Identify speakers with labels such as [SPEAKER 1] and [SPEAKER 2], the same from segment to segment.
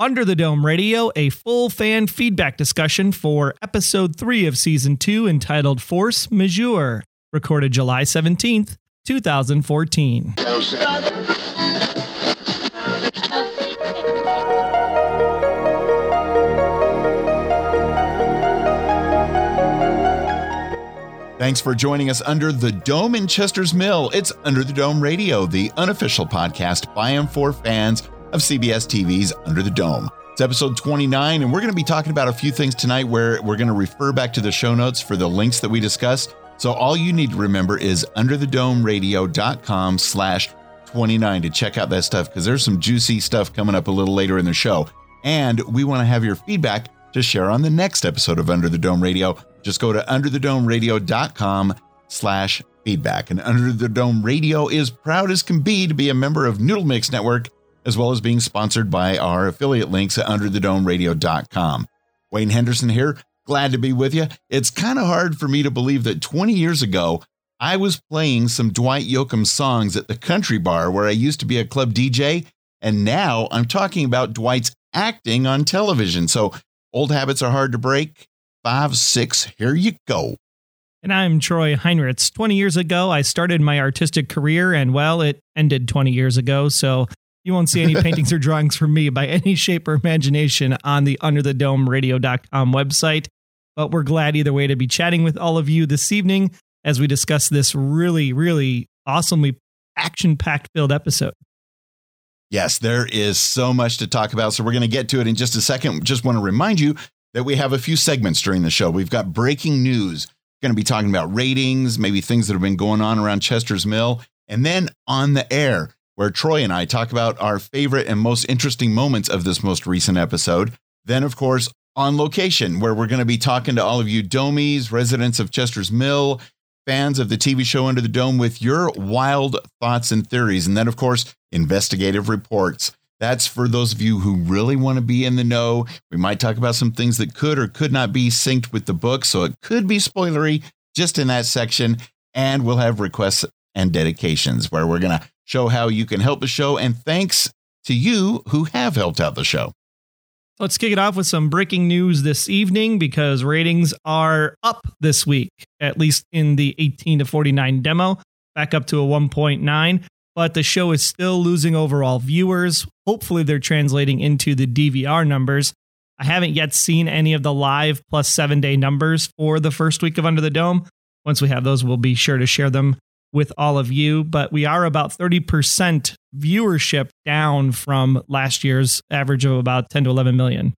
[SPEAKER 1] Under the Dome Radio, a full fan feedback discussion for episode 3 of season 2 entitled Force Majeure, recorded July 17th, 2014.
[SPEAKER 2] Thanks for joining us under the Dome in Chester's Mill. It's Under the Dome Radio, the unofficial podcast by and for fans of CBS TV's Under the Dome. It's episode 29, and we're going to be talking about a few things tonight where we're going to refer back to the show notes for the links that we discussed. So all you need to remember is underthedomeradio.com slash 29 to check out that stuff because there's some juicy stuff coming up a little later in the show. And we want to have your feedback to share on the next episode of Under the Dome Radio. Just go to underthedomeradio.com slash feedback. And Under the Dome Radio is proud as can be to be a member of Noodle Mix Network, as well as being sponsored by our affiliate links at underthedomeradio.com. Wayne Henderson here. Glad to be with you. It's kind of hard for me to believe that 20 years ago, I was playing some Dwight Yoakam songs at the country bar where I used to be a club DJ. And now I'm talking about Dwight's acting on television. So old habits are hard to break five, six. Here you go.
[SPEAKER 1] And I'm Troy Heinrichs. 20 years ago, I started my artistic career, and well, it ended 20 years ago. So you won't see any paintings or drawings from me by any shape or imagination on the underthedomeradio.com website. But we're glad either way to be chatting with all of you this evening as we discuss this really, really awesomely action packed filled episode.
[SPEAKER 2] Yes, there is so much to talk about. So we're going to get to it in just a second. Just want to remind you that we have a few segments during the show. We've got breaking news, we're going to be talking about ratings, maybe things that have been going on around Chester's Mill, and then on the air, where Troy and I talk about our favorite and most interesting moments of this most recent episode. Then, of course, on location, where we're going to be talking to all of you Domies, residents of Chester's Mill, fans of the TV show Under the Dome with your wild thoughts and theories. And then, of course, investigative reports. That's for those of you who really want to be in the know. We might talk about some things that could or could not be synced with the book, so it could be spoilery just in that section. And we'll have requests and dedications where we're going to show how you can help the show. And thanks to you who have helped out the show.
[SPEAKER 1] Let's kick it off with some breaking news this evening because ratings are up this week, at least in the 18 to 49 demo, back up to a 1.9 but the show is still losing overall viewers. Hopefully, they're translating into the DVR numbers. I haven't yet seen any of the live plus seven day numbers for the first week of Under the Dome. Once we have those, we'll be sure to share them with all of you. But we are about 30% viewership down from last year's average of about 10 to 11 million.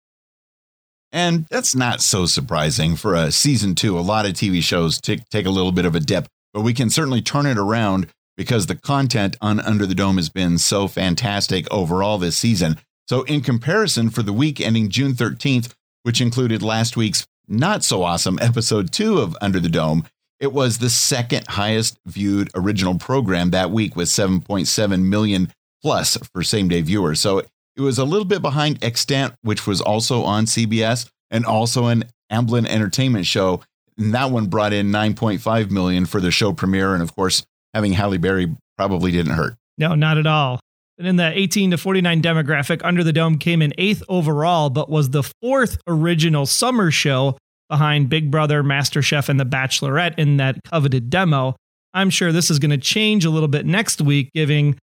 [SPEAKER 2] And that's not so surprising for a season two. A lot of TV shows take, take a little bit of a dip, but we can certainly turn it around because the content on Under the Dome has been so fantastic overall this season. So, in comparison, for the week ending June 13th, which included last week's not so awesome episode two of Under the Dome, it was the second highest viewed original program that week with 7.7 million plus for same day viewers. So, it was a little bit behind Extant, which was also on CBS and also an Amblin Entertainment show. And that one brought in 9.5 million for the show premiere. And of course, having Halle Berry probably didn't hurt.
[SPEAKER 1] No, not at all. And in the 18 to 49 demographic, Under the Dome came in eighth overall, but was the fourth original summer show behind Big Brother, MasterChef, and The Bachelorette in that coveted demo. I'm sure this is going to change a little bit next week, giving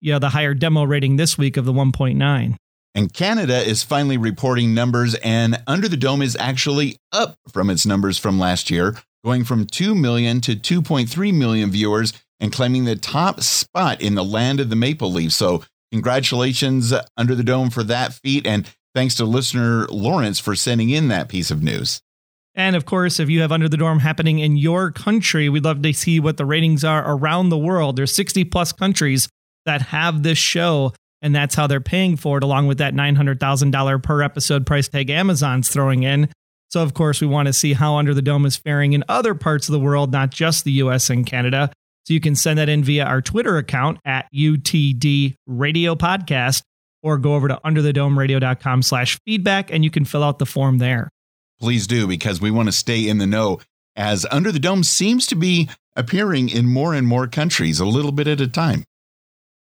[SPEAKER 1] you know, the higher demo rating this week of the 1.9.
[SPEAKER 2] And Canada is finally reporting numbers, and Under the Dome is actually up from its numbers from last year, going from 2 million to 2.3 million viewers and claiming the top spot in the land of the Maple Leaf. So, congratulations under the dome for that feat. And thanks to listener Lawrence for sending in that piece of news.
[SPEAKER 1] And of course, if you have Under the Dome happening in your country, we'd love to see what the ratings are around the world. There's 60 plus countries that have this show, and that's how they're paying for it, along with that $900,000 per episode price tag Amazon's throwing in. So, of course, we want to see how Under the Dome is faring in other parts of the world, not just the US and Canada. So you can send that in via our Twitter account at UTD Radio Podcast or go over to underthedomeradio.com slash feedback and you can fill out the form there.
[SPEAKER 2] Please do because we want to stay in the know as Under the Dome seems to be appearing in more and more countries a little bit at a time.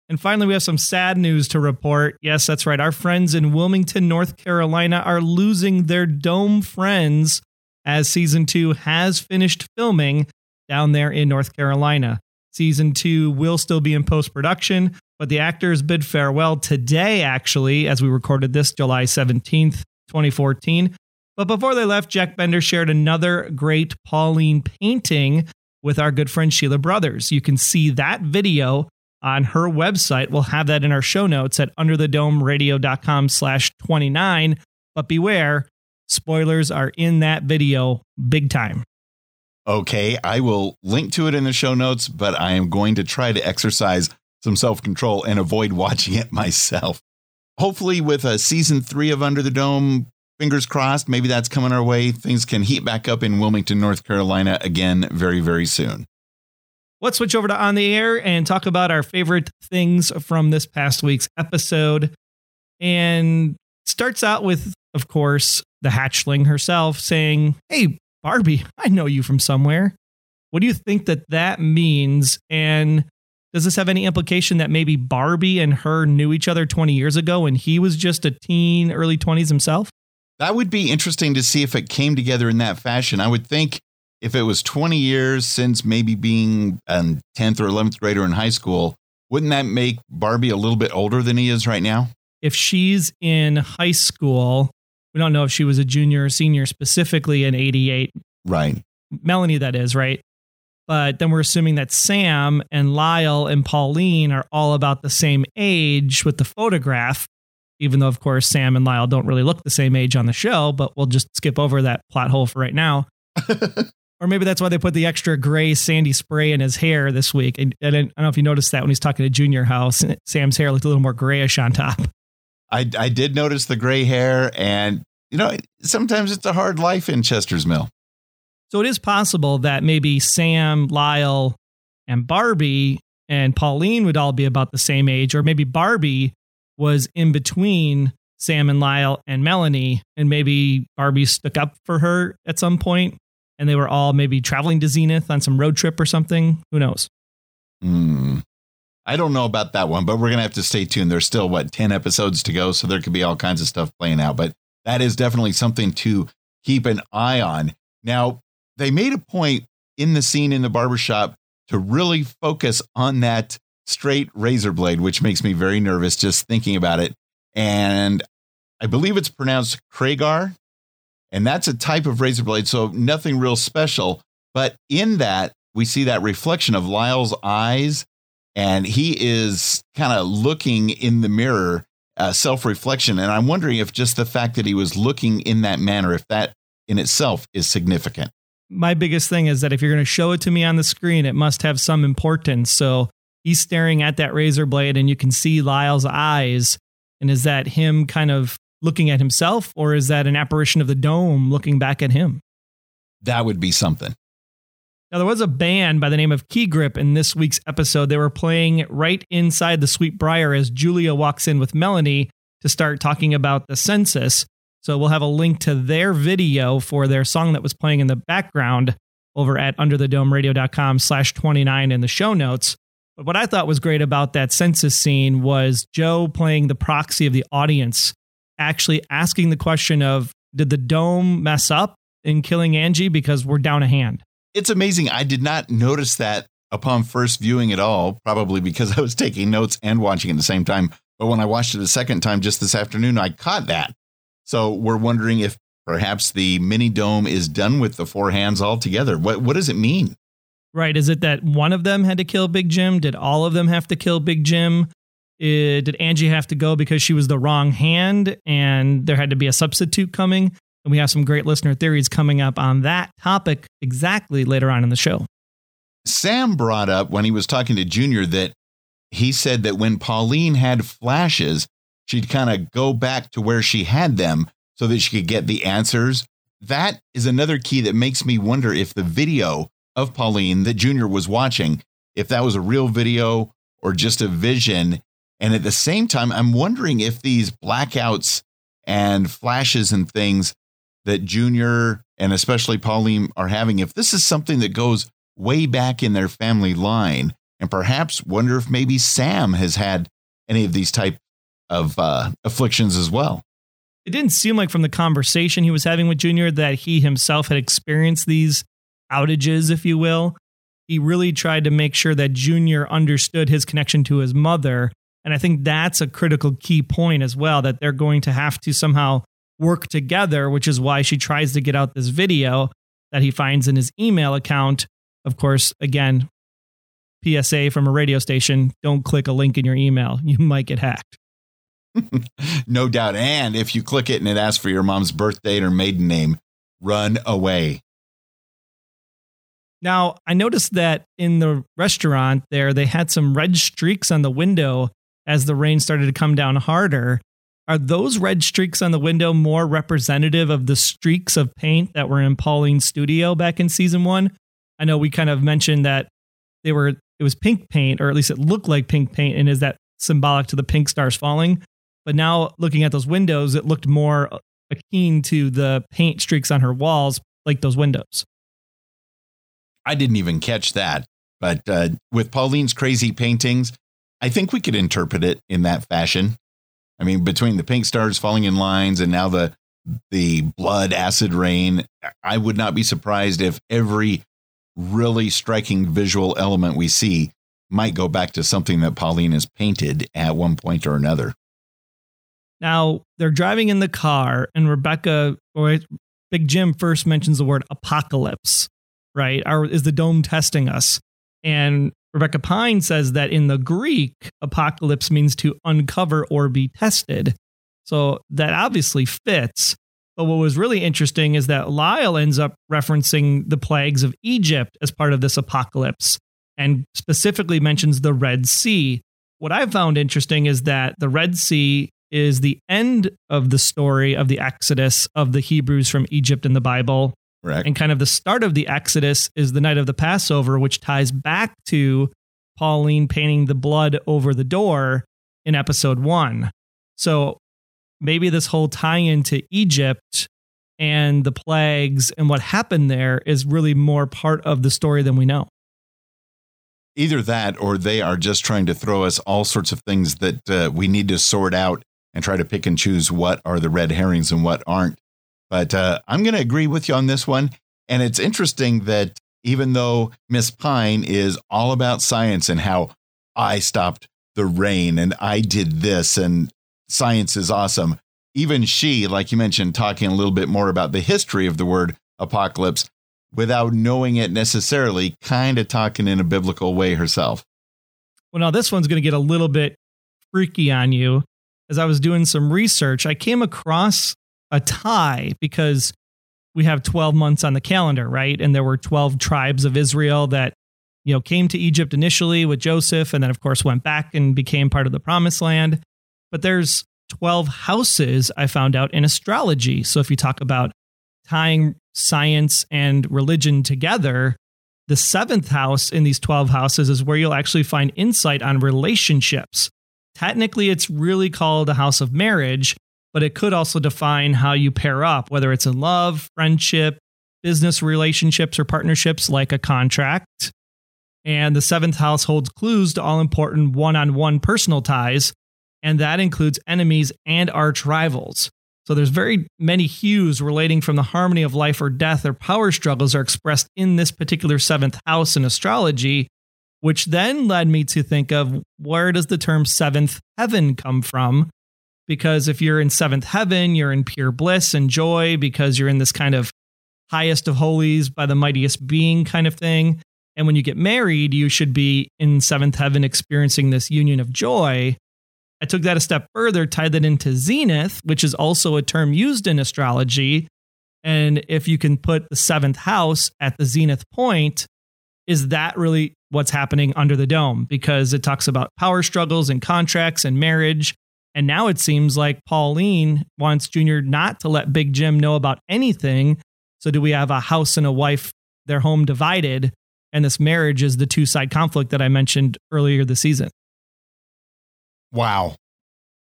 [SPEAKER 1] And finally, we have some sad news to report. Yes, that's right. Our friends in Wilmington, North Carolina are losing their dome friends as season two has finished filming down there in North Carolina. Season two will still be in post production, but the actors bid farewell today, actually, as we recorded this July 17th, 2014. But before they left, Jack Bender shared another great Pauline painting with our good friend Sheila Brothers. You can see that video on her website. We'll have that in our show notes at underthedomeradio.com slash 29. But beware, spoilers are in that video big time.
[SPEAKER 2] Okay, I will link to it in the show notes, but I am going to try to exercise some self control and avoid watching it myself. Hopefully, with a season three of Under the Dome, fingers crossed, maybe that's coming our way. Things can heat back up in Wilmington, North Carolina again very, very soon.
[SPEAKER 1] Let's switch over to On the Air and talk about our favorite things from this past week's episode. And starts out with, of course, the hatchling herself saying, Hey, Barbie, I know you from somewhere. What do you think that that means? And does this have any implication that maybe Barbie and her knew each other 20 years ago and he was just a teen, early 20s himself?
[SPEAKER 2] That would be interesting to see if it came together in that fashion. I would think if it was 20 years since maybe being a 10th or 11th grader in high school, wouldn't that make Barbie a little bit older than he is right now?
[SPEAKER 1] If she's in high school, we don't know if she was a junior or senior specifically in 88.
[SPEAKER 2] Right.
[SPEAKER 1] Melanie, that is, right? But then we're assuming that Sam and Lyle and Pauline are all about the same age with the photograph, even though, of course, Sam and Lyle don't really look the same age on the show, but we'll just skip over that plot hole for right now. or maybe that's why they put the extra gray sandy spray in his hair this week. And, and I don't know if you noticed that when he's talking to Junior, how Sam's hair looked a little more grayish on top.
[SPEAKER 2] I, I did notice the gray hair, and you know, sometimes it's a hard life in Chester's Mill.
[SPEAKER 1] So it is possible that maybe Sam, Lyle, and Barbie and Pauline would all be about the same age, or maybe Barbie was in between Sam and Lyle and Melanie, and maybe Barbie stuck up for her at some point, and they were all maybe traveling to Zenith on some road trip or something. Who knows?
[SPEAKER 2] Hmm. I don't know about that one, but we're to have to stay tuned. There's still, what, 10 episodes to go. So there could be all kinds of stuff playing out, but that is definitely something to keep an eye on. Now, they made a point in the scene in the barbershop to really focus on that straight razor blade, which makes me very nervous just thinking about it. And I believe it's pronounced Kragar. And that's a type of razor blade. So nothing real special. But in that, we see that reflection of Lyle's eyes and he is kind of looking in the mirror, uh, self reflection. And I'm wondering if just the fact that he was looking in that manner, if that in itself is significant.
[SPEAKER 1] My biggest thing is that if you're going to show it to me on the screen, it must have some importance. So he's staring at that razor blade and you can see Lyle's eyes. And is that him kind of looking at himself, or is that an apparition of the dome looking back at him?
[SPEAKER 2] That would be something.
[SPEAKER 1] Now, there was a band by the name of Key Grip in this week's episode. They were playing right inside the Sweet Briar as Julia walks in with Melanie to start talking about the census. So we'll have a link to their video for their song that was playing in the background over at underthedomeradio.com slash 29 in the show notes. But what I thought was great about that census scene was Joe playing the proxy of the audience, actually asking the question of, did the dome mess up in killing Angie because we're down a hand?
[SPEAKER 2] it's amazing. I did not notice that upon first viewing at all, probably because I was taking notes and watching at the same time. But when I watched it a second time just this afternoon, I caught that. So we're wondering if perhaps the mini dome is done with the four hands altogether. What what does it mean?
[SPEAKER 1] Right. Is it that one of them had to kill Big Jim? Did all of them have to kill Big Jim? Uh, did Angie have to go because she was the wrong hand and there had to be a substitute coming? And we have some great listener theories coming up on that topic exactly later on in the show.
[SPEAKER 2] Sam brought up when he was talking to Junior that he said that when Pauline had flashes, she'd kind of go back to where she had them so that she could get the answers. That is another key that makes me wonder if the video of Pauline that Junior was watching, if that was a real video or just a vision. And at the same time, I'm wondering if these blackouts and flashes and things that Junior and especially Pauline are having, if this is something that goes way back in their family line, and perhaps wonder if maybe Sam has had any of these type of uh, afflictions as well.
[SPEAKER 1] It didn't seem like from the conversation he was having with Junior that he himself had experienced these outages, if you will. He really tried to make sure that Junior understood his connection to his mother. And I think that's a critical key point as well that they're going to have to somehow work together, which is why she tries to get out this video that he finds in his email account. Of course, again, PSA from a radio station don't click a link in your email. You might get hacked.
[SPEAKER 2] no doubt. And if you click it and it asks for your mom's birth date or maiden name, run away.
[SPEAKER 1] Now, I noticed that in the restaurant there, they had some red streaks on the window as the rain started to come down harder. Are those red streaks on the window more representative of the streaks of paint that were in Pauline's studio back in season one? I know we kind of mentioned that they were it was pink paint, or at least it looked like pink paint, and is that symbolic to the pink stars falling? But now looking at those windows, it looked more uh, akin to the paint streaks on her walls, like those windows.
[SPEAKER 2] I didn't even catch that. But uh, with Pauline's crazy paintings, I think we could interpret it in that fashion. I mean, between the pink stars falling in lines and now the the blood acid rain, I would not be surprised if every really striking visual element we see might go back to something that Pauline has painted at one point or another.
[SPEAKER 1] Now they're driving in the car, and Rebecca or Big Jim first mentions the word apocalypse, right? Or is the dome testing us? And Rebecca Pine says that in the Greek, apocalypse means to uncover or be tested. So that obviously fits. But what was really interesting is that Lyle ends up referencing the plagues of Egypt as part of this apocalypse and specifically mentions the Red Sea. What I found interesting is that the Red Sea is the end of the story of the Exodus of the Hebrews from Egypt in the Bible. And kind of the start of the Exodus is the night of the Passover, which ties back to Pauline painting the blood over the door in episode one. So maybe this whole tie into Egypt and the plagues and what happened there is really more part of the story than we know.
[SPEAKER 2] Either that, or they are just trying to throw us all sorts of things that uh, we need to sort out and try to pick and choose what are the red herrings and what aren't. But uh, I'm going to agree with you on this one. And it's interesting that even though Miss Pine is all about science and how I stopped the rain and I did this and science is awesome, even she, like you mentioned, talking a little bit more about the history of the word apocalypse without knowing it necessarily, kind of talking in a biblical way herself.
[SPEAKER 1] Well, now this one's going to get a little bit freaky on you as I was doing some research, I came across a tie because we have 12 months on the calendar, right? And there were 12 tribes of Israel that, you know, came to Egypt initially with Joseph and then, of course, went back and became part of the promised land. But there's 12 houses I found out in astrology. So if you talk about tying science and religion together, the seventh house in these 12 houses is where you'll actually find insight on relationships. Technically, it's really called a house of marriage, but it could also define how you pair up, whether it's in love, friendship, business relationships, or partnerships like a contract. And the seventh house holds clues to all important one on one personal ties, and that includes enemies and arch rivals. So there's very many hues relating from the harmony of life or death or power struggles are expressed in this particular seventh house in astrology, which then led me to think of where does the term seventh heaven come from? Because if you're in seventh heaven, you're in pure bliss and joy because you're in this kind of highest of holies by the mightiest being kind of thing. And when you get married, you should be in seventh heaven experiencing this union of joy. I took that a step further, tied that into zenith, which is also a term used in astrology. And if you can put the seventh house at the zenith point, is that really what's happening under the dome? Because it talks about power struggles and contracts and marriage. And now it seems like Pauline wants Junior not to let Big Jim know about anything. So, do we have a house and a wife, their home divided? And this marriage is the two side conflict that I mentioned earlier this season.
[SPEAKER 2] Wow.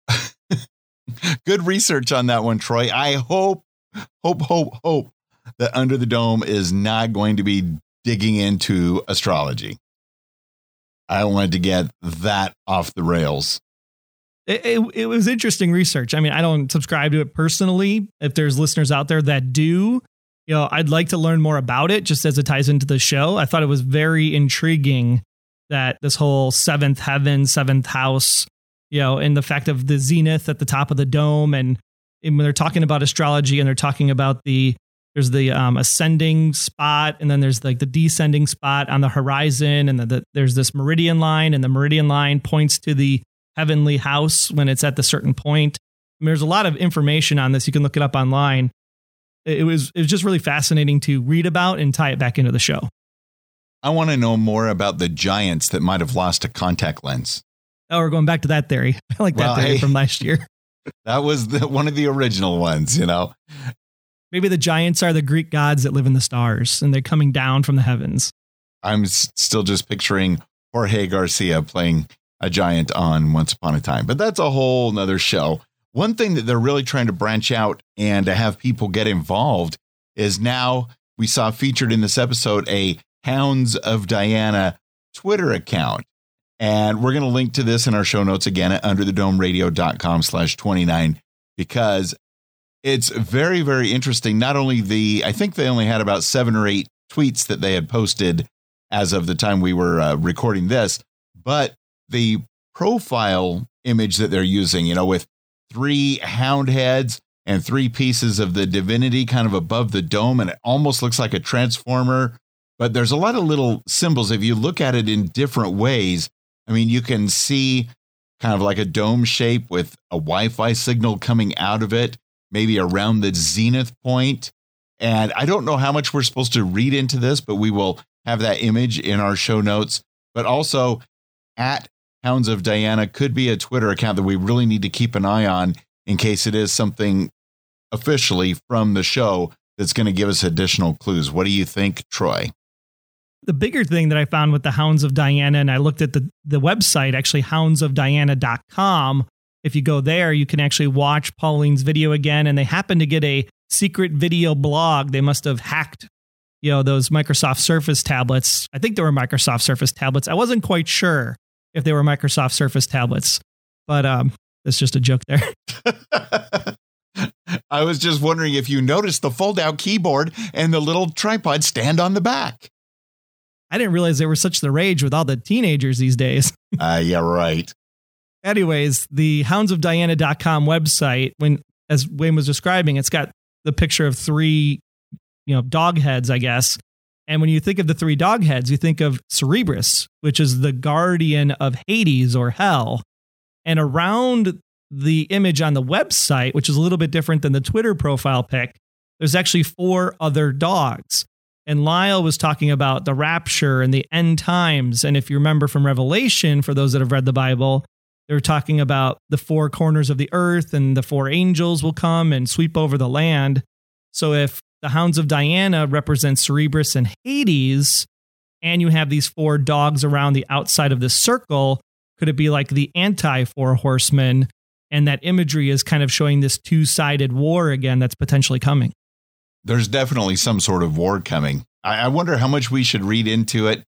[SPEAKER 2] Good research on that one, Troy. I hope, hope, hope, hope that Under the Dome is not going to be digging into astrology. I wanted to get that off the rails.
[SPEAKER 1] It, it, it, was interesting research. I mean, I don't subscribe to it personally. If there's listeners out there that do, you know, I'd like to learn more about it just as it ties into the show. I thought it was very intriguing that this whole seventh heaven, seventh house, you know, and the fact of the zenith at the top of the dome. And, and when they're talking about astrology and they're talking about the, there's the um, ascending spot and then there's like the descending spot on the horizon and the, the, there's this meridian line and the meridian line points to the heavenly house when it's at the certain point. I mean, there's a lot of information on this. You can look it up online. It was it was just really fascinating to read about and tie it back into the show.
[SPEAKER 2] I want to know more about the giants that might have lost a contact lens.
[SPEAKER 1] Oh, we're going back to that theory. I like that well, theory from last year.
[SPEAKER 2] That was the, one of the original ones, you know.
[SPEAKER 1] Maybe the giants are the Greek gods that live in the stars and they're coming down from the heavens.
[SPEAKER 2] I'm still just picturing Jorge Garcia playing a giant on Once Upon a Time. But that's a whole nother show. One thing that they're really trying to branch out and to have people get involved is now we saw featured in this episode a Hounds of Diana Twitter account. And we're going to link to this in our show notes again at underthedomeradio.com slash 29 because it's very, very interesting. Not only the, I think they only had about seven or eight tweets that they had posted as of the time we were uh, recording this, but the profile image that they're using, you know, with three hound heads and three pieces of the divinity kind of above the dome, and it almost looks like a transformer. But there's a lot of little symbols. If you look at it in different ways, I mean, you can see kind of like a dome shape with a Wi Fi signal coming out of it, maybe around the zenith point. And I don't know how much we're supposed to read into this, but we will have that image in our show notes. But also at Hounds of Diana could be a Twitter account that we really need to keep an eye on in case it is something officially from the show that's going to give us additional clues. What do you think, Troy?
[SPEAKER 1] The bigger thing that I found with the Hounds of Diana, and I looked at the, the website, actually, houndsofdiana.com. If you go there, you can actually watch Pauline's video again. And they happen to get a secret video blog. They must have hacked, you know, those Microsoft Surface tablets. I think they were Microsoft Surface tablets. I wasn't quite sure if they were Microsoft Surface tablets. But um, that's just a joke there.
[SPEAKER 2] I was just wondering if you noticed the fold out keyboard and the little tripod stand on the back.
[SPEAKER 1] I didn't realize they were such the rage with all the teenagers these days.
[SPEAKER 2] uh, yeah, right.
[SPEAKER 1] Anyways, the houndsofdiana.com website, when as Wayne was describing, it's got the picture of three, you know, dog heads, I guess, and when you think of the three dog heads, you think of Cerebrus, which is the guardian of Hades or hell. And around the image on the website, which is a little bit different than the Twitter profile pic, there's actually four other dogs. And Lyle was talking about the rapture and the end times. And if you remember from Revelation, for those that have read the Bible, they were talking about the four corners of the earth and the four angels will come and sweep over the land. So if the Hounds of Diana represent Cerebrus and Hades, and you have these four dogs around the outside of the circle. Could it be like the anti four horsemen? And that imagery is kind of showing this two sided war again that's potentially coming.
[SPEAKER 2] There's definitely some sort of war coming. I, I wonder how much we should read into it.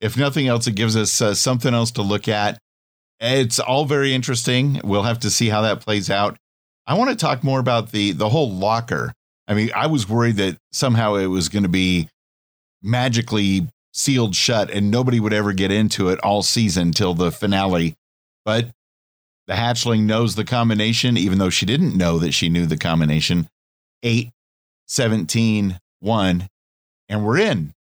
[SPEAKER 2] If nothing else, it gives us uh, something else to look at. It's all very interesting. We'll have to see how that plays out. I want to talk more about the the whole locker I mean, I was worried that somehow it was going to be magically sealed shut and nobody would ever get into it all season till the finale. But the hatchling knows the combination, even though she didn't know that she knew the combination 8, 17, 1, and we're in.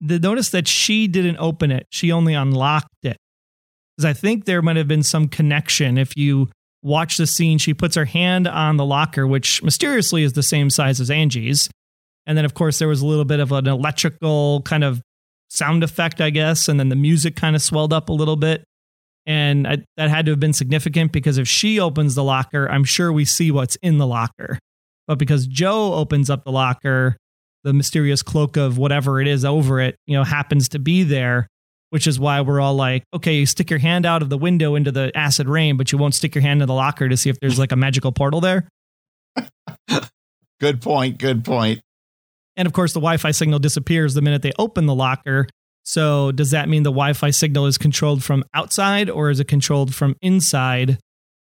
[SPEAKER 1] The notice that she didn't open it, she only unlocked it. Because I think there might have been some connection. If you watch the scene. She puts her hand on the locker, which mysteriously is the same size as Angie's. And then, of course, there was a little bit of an electrical kind of sound effect, I guess. And then the music kind of swelled up a little bit. And I, that had to have been significant because if she opens the locker, I'm sure we see what's in the locker. But because Joe opens up the locker, the mysterious cloak of whatever it is over it, you know, happens to be there which is why we're all like, okay, you stick your hand out of the window into the acid rain, but you won't stick your hand in the locker to see if there's like a magical portal there.
[SPEAKER 2] good point. Good point.
[SPEAKER 1] And of course, the Wi Fi signal disappears the minute they open the locker. So does that mean the Wi-Fi signal is controlled from outside or is it controlled from inside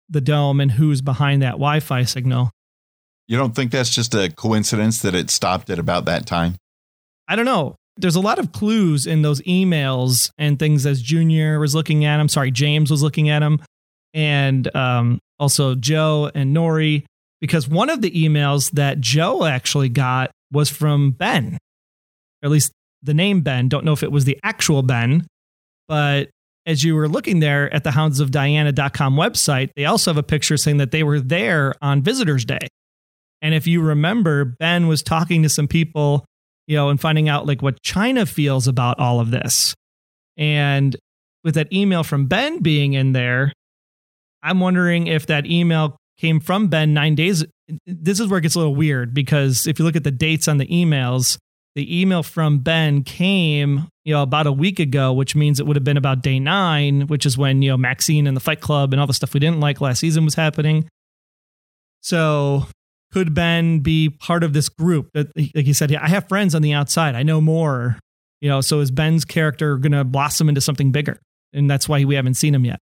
[SPEAKER 1] the dome and who's behind that Wi-Fi signal?
[SPEAKER 2] You don't think that's just a coincidence that it stopped at about that time?
[SPEAKER 1] I don't know. There's a lot of clues in those emails and things as Junior was looking at them. Sorry, James was looking at them, and um, also Joe and Nori. Because one of the emails that Joe actually got was from Ben, or at least the name Ben. Don't know if it was the actual Ben, but as you were looking there at the Hounds of houndsofdiana.com website, they also have a picture saying that they were there on Visitors Day. And if you remember, Ben was talking to some people, you know, and finding out like what China feels about all of this. And with that email from Ben being in there, I'm wondering if that email came from Ben nine days. This is where it gets a little weird because if you look at the dates on the emails, the email from Ben came, you know, about a week ago, which means it would have been about day nine, which is when, you know, Maxine and the Fight Club and all the stuff we didn't like last season was happening. So could Ben be part of this group that, like you said, I have friends on the outside. I know more, you know, so is Ben's character going to blossom into something bigger? And that's why we haven't seen him yet.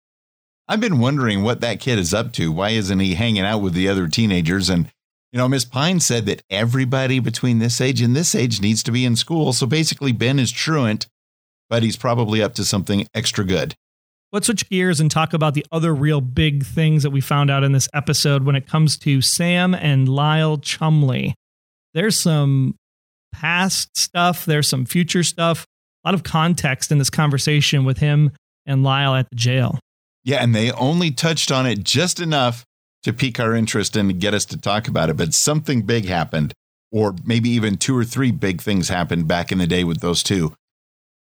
[SPEAKER 2] I've been wondering what that kid is up to. Why isn't he hanging out with the other teenagers? And, you know, Miss Pine said that everybody between this age and this age needs to be in school. So basically, Ben is truant, but he's probably up to something extra good.
[SPEAKER 1] Let's switch gears and talk about the other real big things that we found out in this episode when it comes to Sam and Lyle Chumley. There's some past stuff, there's some future stuff, a lot of context in this conversation with him and Lyle at the jail.
[SPEAKER 2] Yeah, and they only touched on it just enough to pique our interest and get us to talk about it. But something big happened, or maybe even two or three big things happened back in the day with those two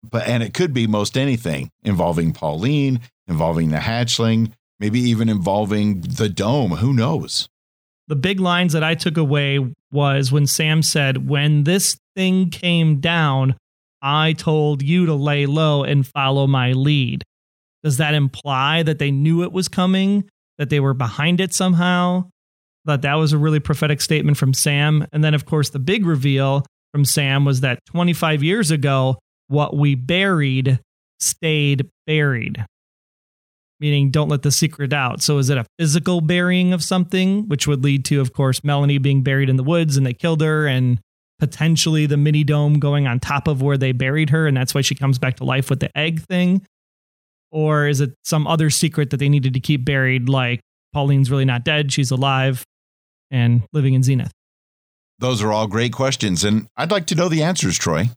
[SPEAKER 2] but and it could be most anything involving Pauline, involving the hatchling, maybe even involving the dome. Who knows?
[SPEAKER 1] The big lines that I took away was when Sam said, When this thing came down, I told you to lay low and follow my lead. Does that imply that they knew it was coming, that they were behind it somehow? That that was a really prophetic statement from Sam. And then, of course, the big reveal from Sam was that 25 years ago, what we buried stayed buried. Meaning don't let the secret out. So is it a physical burying of something which would lead to of course melanie being buried in the woods and they killed her and potentially the mini dome going on top of where they buried her and that's why she comes back to life with the egg thing? Or is it some other secret that they needed to keep buried like pauline's really not dead she's alive and living in zenith?
[SPEAKER 2] Those are all great questions and i'd like to know the answers troy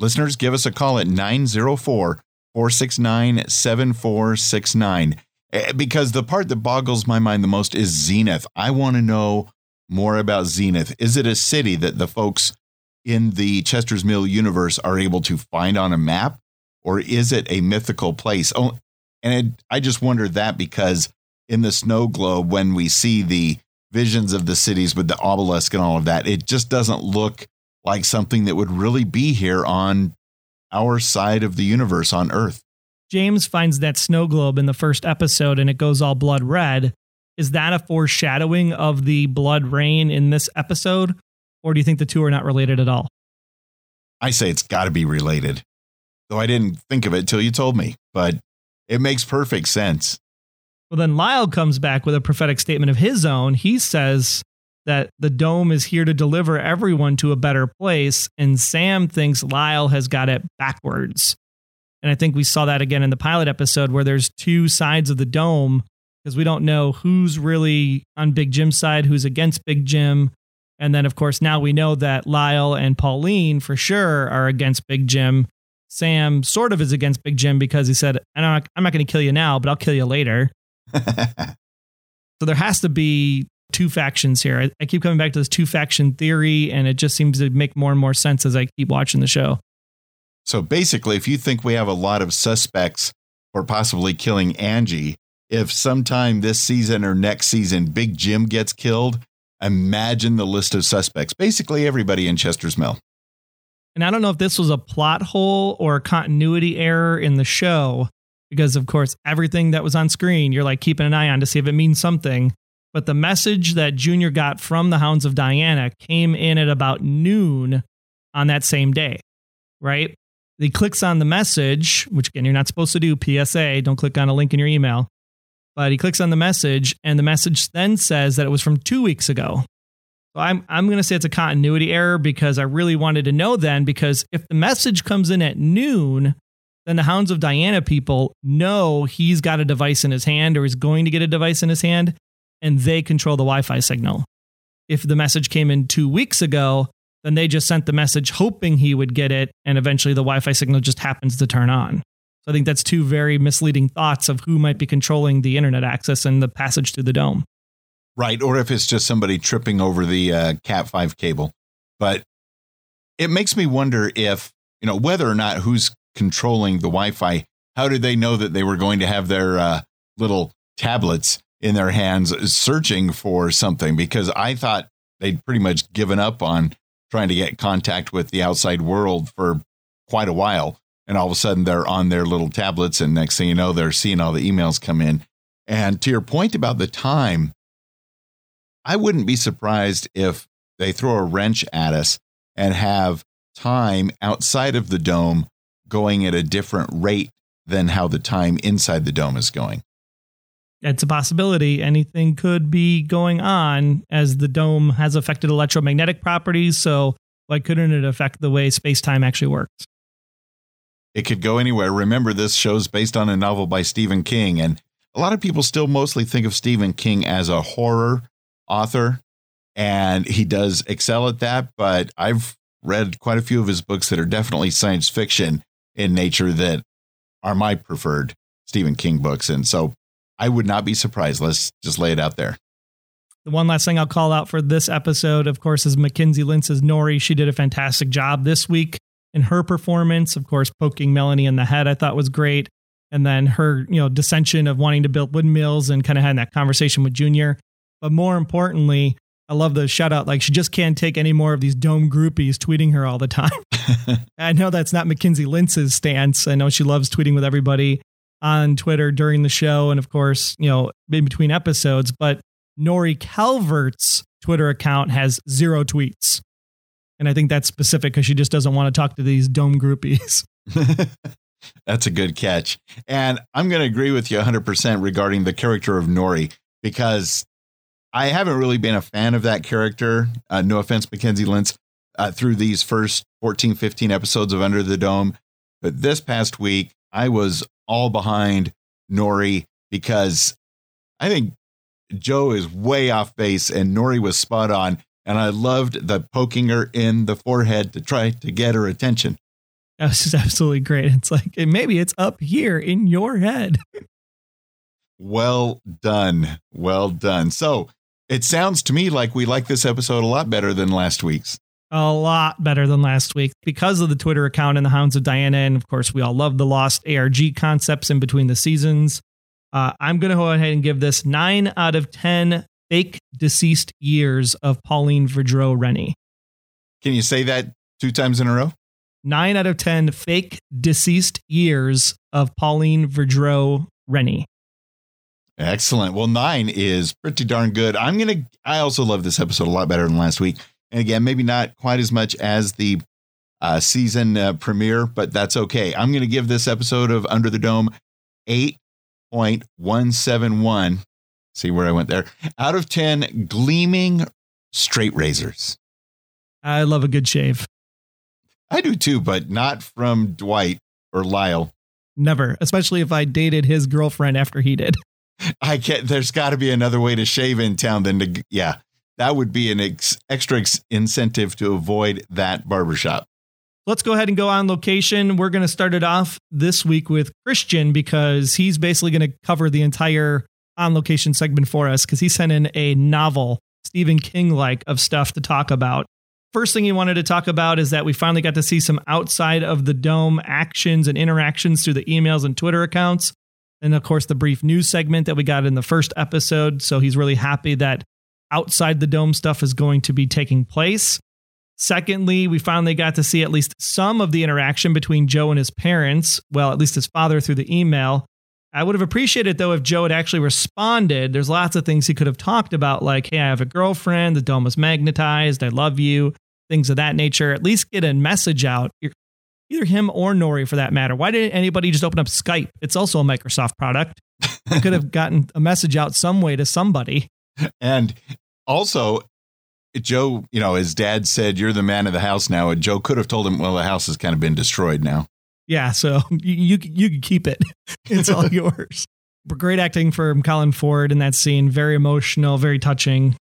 [SPEAKER 2] Listeners, give us a call at 904 469 7469. Eh, because the part that boggles my mind the most is Zenith. I want to know more about Zenith. Is it a city that the folks in the Chester's Mill universe are able to find on a map? Or is it a mythical place? Oh, and it, I just wonder that because in the snow globe, when we see the visions of the cities with the obelisk and all of that, it just doesn't look like something that would really be here on our side of the universe on Earth.
[SPEAKER 1] James finds that snow globe in the first episode and it goes all blood red. Is that a foreshadowing of the blood rain in this episode? Or do you think the two are not related at all?
[SPEAKER 2] I say it's got to be related, though I didn't think of it till you told me, but it makes perfect sense.
[SPEAKER 1] Well, then Lyle comes back with a prophetic statement of his own. He says, that the dome is here to deliver everyone to a better place. And Sam thinks Lyle has got it backwards. And I think we saw that again in the pilot episode where there's two sides of the dome because we don't know who's really on Big Jim's side, who's against Big Jim. And then, of course, now we know that Lyle and Pauline for sure are against Big Jim. Sam sort of is against Big Jim because he said, I'm not, not going to kill you now, but I'll kill you later. so there has to be two factions here. I, I keep coming back to this two faction theory, and it just seems to make more and more sense as I keep watching the show.
[SPEAKER 2] So basically, if you think we have a lot of suspects for possibly killing Angie, if sometime this season or next season Big Jim gets killed, imagine the list of suspects. Basically, everybody in Chester's Mill.
[SPEAKER 1] And I don't know if this was a plot hole or a continuity error in the show, because of course, everything that was on screen, you're like keeping an eye on to see if it means something. But the message that Junior got from the Hounds of Diana came in at about noon on that same day, right? he clicks on the message, which again, you're not supposed to do PSA. Don't click on a link in your email. But he clicks on the message, and the message then says that it was from two weeks ago. So I'm, I'm going to say it's a continuity error because I really wanted to know then. Because if the message comes in at noon, then the Hounds of Diana people know he's got a device in his hand or is going to get a device in his hand, and they control the Wi Fi signal. If the message came in two weeks ago, then they just sent the message hoping he would get it, and eventually the Wi Fi signal just happens to turn on. So I think that's two very misleading thoughts of who might be controlling the internet access and the passage through the dome.
[SPEAKER 2] Right. Or if it's just somebody tripping over the uh, Cat 5 cable. But it makes me wonder if, you know, whether or not who's controlling the Wi Fi, how did they know that they were going to have their uh, little tablets in their hands searching for something? Because I thought they'd pretty much given up on trying to get contact with the outside world for quite a while. And all of a sudden they're on their little tablets, and next thing you know, they're seeing all the emails come in. And to your point about the time, I wouldn't be surprised if they throw a wrench at us and have time outside of the dome going at a different rate than how the time inside the dome is going.
[SPEAKER 1] It's a possibility. Anything could be going on as the dome has affected electromagnetic properties. So, why couldn't it affect the way space time actually works?
[SPEAKER 2] It could go anywhere. Remember, this show's based on a novel by Stephen King, and a lot of people still mostly think of Stephen King as a horror author, and he does excel at that. But I've read quite a few of his books that are definitely science fiction in nature that are my preferred Stephen King books. And so I would not be surprised. Let's just lay it out there.
[SPEAKER 1] The one last thing I'll call out for this episode, of course, is Mackenzie Lintz's Nori. She did a fantastic job this week in her performance. Of course, poking Melanie in the head, I thought was great. And then her, you know, dissension of wanting to build windmills and kind of having that conversation with Junior. But more importantly, I love the shout out. Like she just can't take any more of these dome groupies tweeting her all the time. I know that's not Mackenzie Lintz's stance. I know she loves tweeting with everybody on Twitter during the show and of course, you know, in between episodes, but Nori Calvert's Twitter account has zero tweets. And I think that's specific because she just doesn't want to talk to these dome groupies.
[SPEAKER 2] that's a good catch. And I'm going to agree with you 100% regarding the character of Nori because I haven't really been a fan of that character. Uh, no offense, Mackenzie Lintz, uh, through these first 14, 15 episodes of Under the Dome. But this past week, I was all behind Nori because I think Joe is way off base and Nori was spot on. And I loved the poking her in the forehead to try to get her attention.
[SPEAKER 1] That was just absolutely great. It's like, maybe it's up here in your head.
[SPEAKER 2] well done. Well done. So it sounds to me like we like this episode a lot better than last week's.
[SPEAKER 1] A lot better than last week because of the Twitter account and the Hounds of Diana. And of course, we all love the lost ARG concepts in between the seasons. Uh, I'm going to go ahead and give this nine out of 10 fake deceased years of Pauline Vidro Rennie.
[SPEAKER 2] Can you say that two times in a row?
[SPEAKER 1] Nine out of 10 fake deceased years of Pauline Vidro Rennie.
[SPEAKER 2] Excellent. Well, nine is pretty darn good. I'm going to, I also love this episode a lot better than last week. And again, maybe not quite as much as the uh, season uh, premiere, but that's okay. I'm going to give this episode of Under the Dome 8.171. See where I went there. Out of 10 gleaming straight razors.
[SPEAKER 1] I love a good shave.
[SPEAKER 2] I do too, but not from Dwight or Lyle.
[SPEAKER 1] Never, especially if I dated his girlfriend after he did.
[SPEAKER 2] I can't. There's got to be another way to shave in town than to. Yeah, that would be an ex, extra ex incentive to avoid that barbershop.
[SPEAKER 1] Let's go ahead and go on location. We're going to start it off this week with Christian because he's basically going to cover the entire on location segment for us because he sent in a novel, Stephen King like, of stuff to talk about. First thing he wanted to talk about is that we finally got to see some outside of the dome actions and interactions through the emails and Twitter accounts and of course the brief news segment that we got in the first episode. So he's really happy that outside the dome stuff is going to be taking place. Secondly, we finally got to see at least some of the interaction between Joe and his parents. Well, at least his father through the email. I would have appreciated though if Joe had actually responded. There's lots of things he could have talked about, like, hey, I have a girlfriend, the dome was magnetized, I love you, things of that nature. At least get a message out. Either him or Nori for that matter. Why didn't anybody just open up Skype? It's also a Microsoft product. I could have gotten a message out some way to somebody.
[SPEAKER 2] And also, Joe, you know, his dad said, You're the man of the house now. And Joe could have told him, Well, the house has kind of been destroyed now.
[SPEAKER 1] Yeah, so you you, you can keep it. It's all yours. Great acting from Colin Ford in that scene. Very emotional, very touching.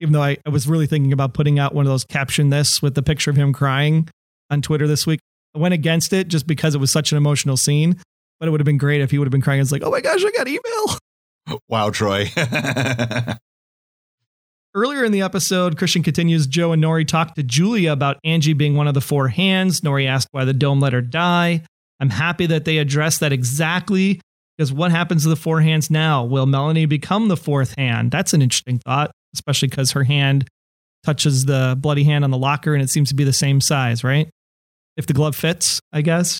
[SPEAKER 1] Even though I, I was really thinking about putting out one of those caption this with the picture of him crying on Twitter this week. I went against it just because it was such an emotional scene. But it would have been great if he would have been crying. It's like, oh my gosh, I got email.
[SPEAKER 2] Wow, Troy.
[SPEAKER 1] Earlier in the episode, Christian continues Joe and Norrie talk to Julia about Angie being one of the four hands. Norrie asked why the dome let her die. I'm happy that they addressed that exactly because what happens to the four hands now? Will Melanie become the fourth hand? That's an interesting thought, especially because her hand touches the bloody hand on the locker and it seems to be the same size, right? If the glove fits, I guess.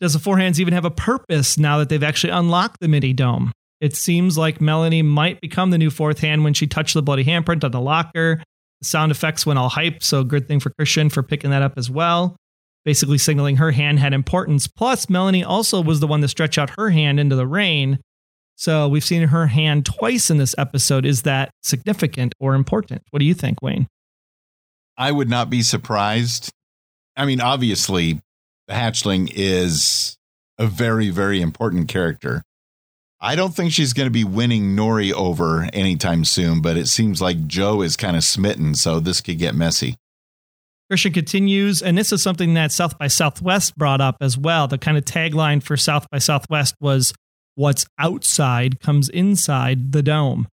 [SPEAKER 1] Does the four hands even have a purpose now that they've actually unlocked the mini dome? It seems like Melanie might become the new fourth hand when she touched the bloody handprint on the locker. The sound effects went all hype, so good thing for Christian for picking that up as well. Basically signaling her hand had importance. Plus, Melanie also was the one to stretch out her hand into the rain. So we've seen her hand twice in this episode. Is that significant or important? What do you think, Wayne?
[SPEAKER 2] I would not be surprised. I mean, obviously, the hatchling is a very, very important character. I don't think she's going to be winning Norrie over anytime soon, but it seems like Joe is kind of smitten, so this could get messy.
[SPEAKER 1] Christian continues, and this is something that South by Southwest brought up as well. The kind of tagline for South by Southwest was what's outside comes inside the dome.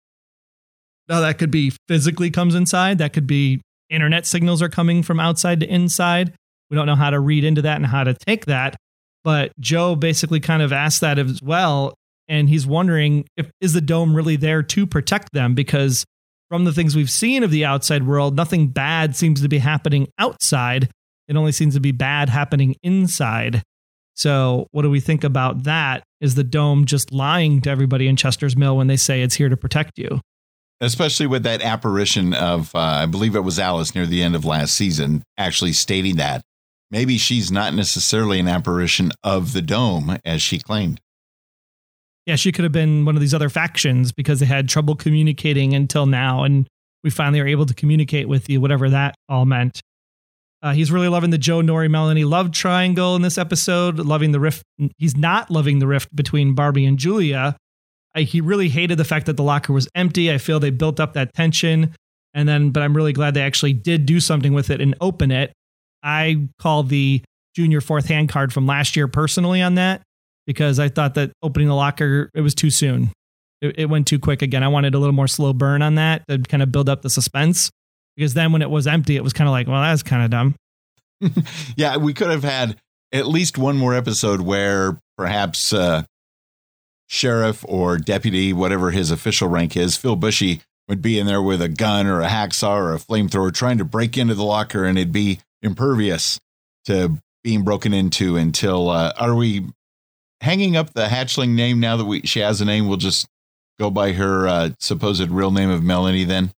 [SPEAKER 1] Now, that could be physically comes inside, that could be internet signals are coming from outside to inside. We don't know how to read into that and how to take that. But Joe basically kind of asked that as well. And he's wondering if is the dome really there to protect them? Because from the things we've seen of the outside world, nothing bad seems to be happening outside. It only seems to be bad happening inside. So, what do we think about that? Is the dome just lying to everybody in Chester's Mill when they say it's here to protect you?
[SPEAKER 2] Especially with that apparition of, uh, I believe it was Alice near the end of last season, actually stating that maybe she's not necessarily an apparition of the dome as she claimed.
[SPEAKER 1] Yeah, she could have been one of these other factions because they had trouble communicating until now. And we finally are able to communicate with you, whatever that all meant. Uh, he's really loving the Joe Norrie Melanie love triangle in this episode, loving the rift. He's not loving the rift between Barbie and Julia. I, he really hated the fact that the locker was empty. I feel they built up that tension. And then, but I'm really glad they actually did do something with it and open it. I call the junior fourth hand card from last year personally on that because I thought that opening the locker it was too soon. It, it, went too quick again. I wanted a little more slow burn on that to kind of build up the suspense because then when it was empty, it was kind of like, well, that's kind of dumb.
[SPEAKER 2] yeah, we could have had at least one more episode where perhaps uh, sheriff or deputy, whatever his official rank is, Phil Bushey would be in there with a gun or a hacksaw or a flamethrower trying to break into the locker and it'd be impervious to being broken into until uh, are we hanging up the hatchling name now that we she has a name we'll just go by her uh, supposed real name of melanie then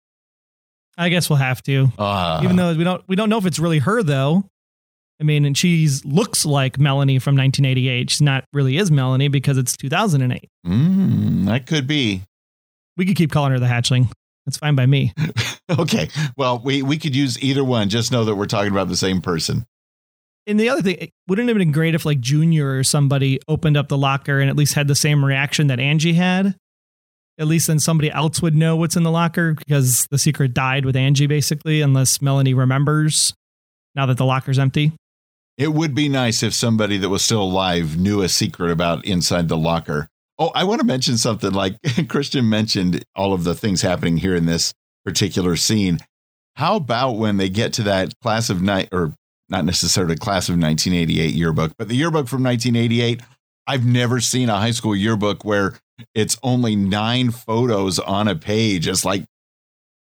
[SPEAKER 1] i guess we'll have to uh, even though we don't we don't know if it's really her though i mean and she's looks like melanie from 1988 she's not really is melanie because it's 2008
[SPEAKER 2] mm, that could be
[SPEAKER 1] we could keep calling her the hatchling that's fine by me.
[SPEAKER 2] okay. Well, we, we could use either one. Just know that we're talking about the same person.
[SPEAKER 1] And the other thing, wouldn't it have been great if like Junior or somebody opened up the locker and at least had the same reaction that Angie had? At least then somebody else would know what's in the locker because the secret died with Angie basically, unless Melanie remembers now that the locker's empty.
[SPEAKER 2] It would be nice if somebody that was still alive knew a secret about inside the locker. Oh, I want to mention something like Christian mentioned all of the things happening here in this particular scene. How about when they get to that class of night or not necessarily a class of 1988 yearbook, but the yearbook from 1988? I've never seen a high school yearbook where it's only nine photos on a page. It's like,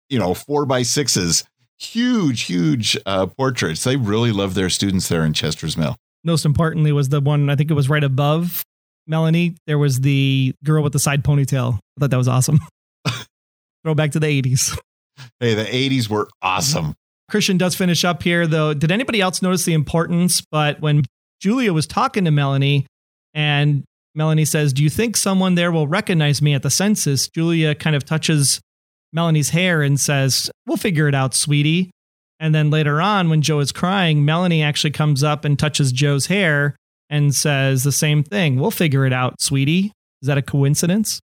[SPEAKER 2] you know, four by sixes, huge, huge uh, portraits. They really love their students there in Chester's Mill.
[SPEAKER 1] Most importantly, was the one I think it was right above Melanie, there was the girl with the side ponytail. I thought that was awesome. Throwback to the 80s.
[SPEAKER 2] Hey, the 80s were awesome.
[SPEAKER 1] Christian does finish up here, though. Did anybody else notice the importance? But when Julia was talking to Melanie, and Melanie says, Do you think someone there will recognize me at the census? Julia kind of touches Melanie's hair and says, We'll figure it out, sweetie. And then later on, when Joe is crying, Melanie actually comes up and touches Joe's hair and says the same thing. We'll figure it out, sweetie. Is that a coincidence?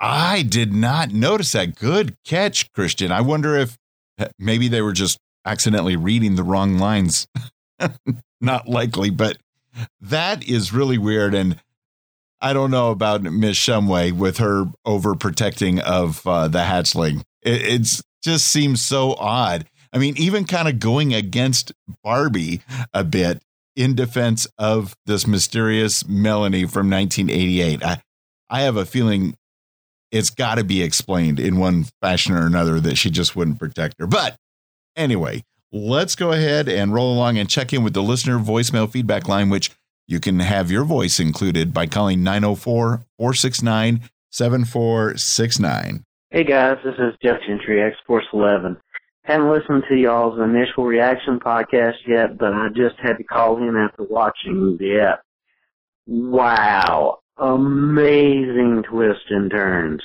[SPEAKER 2] I did not notice that. Good catch, Christian. I wonder if eh, maybe they were just accidentally reading the wrong lines. not likely, but that is really weird. And I don't know about Miss Shumway with her overprotecting of uh, the hatchling. It it's just seems so odd. I mean, even kind of going against Barbie a bit in defense of this mysterious Melanie from 1988. I, I have a feeling it's got to be explained in one fashion or another that she just wouldn't protect her. But anyway, let's go ahead and roll along and check in with the listener voicemail feedback line, which you can have your voice included by calling 904 469 7469.
[SPEAKER 3] Hey guys, this is Jeff Gentry, X Force 11. Haven't listened to y'all's initial reaction podcast yet, but I just had to call in after watching the app. Wow. Amazing twists and turns.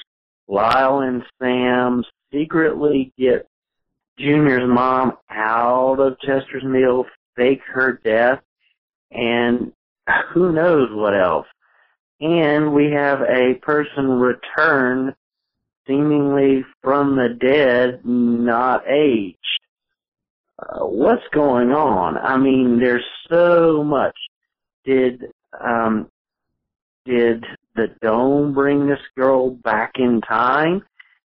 [SPEAKER 3] Lyle and Sam secretly get Junior's mom out of Chester's Mill, fake her death, and who knows what else. And we have a person return seemingly from the dead, not aged. Uh, what's going on? I mean, there's so much. Did um, did the dome bring this girl back in time?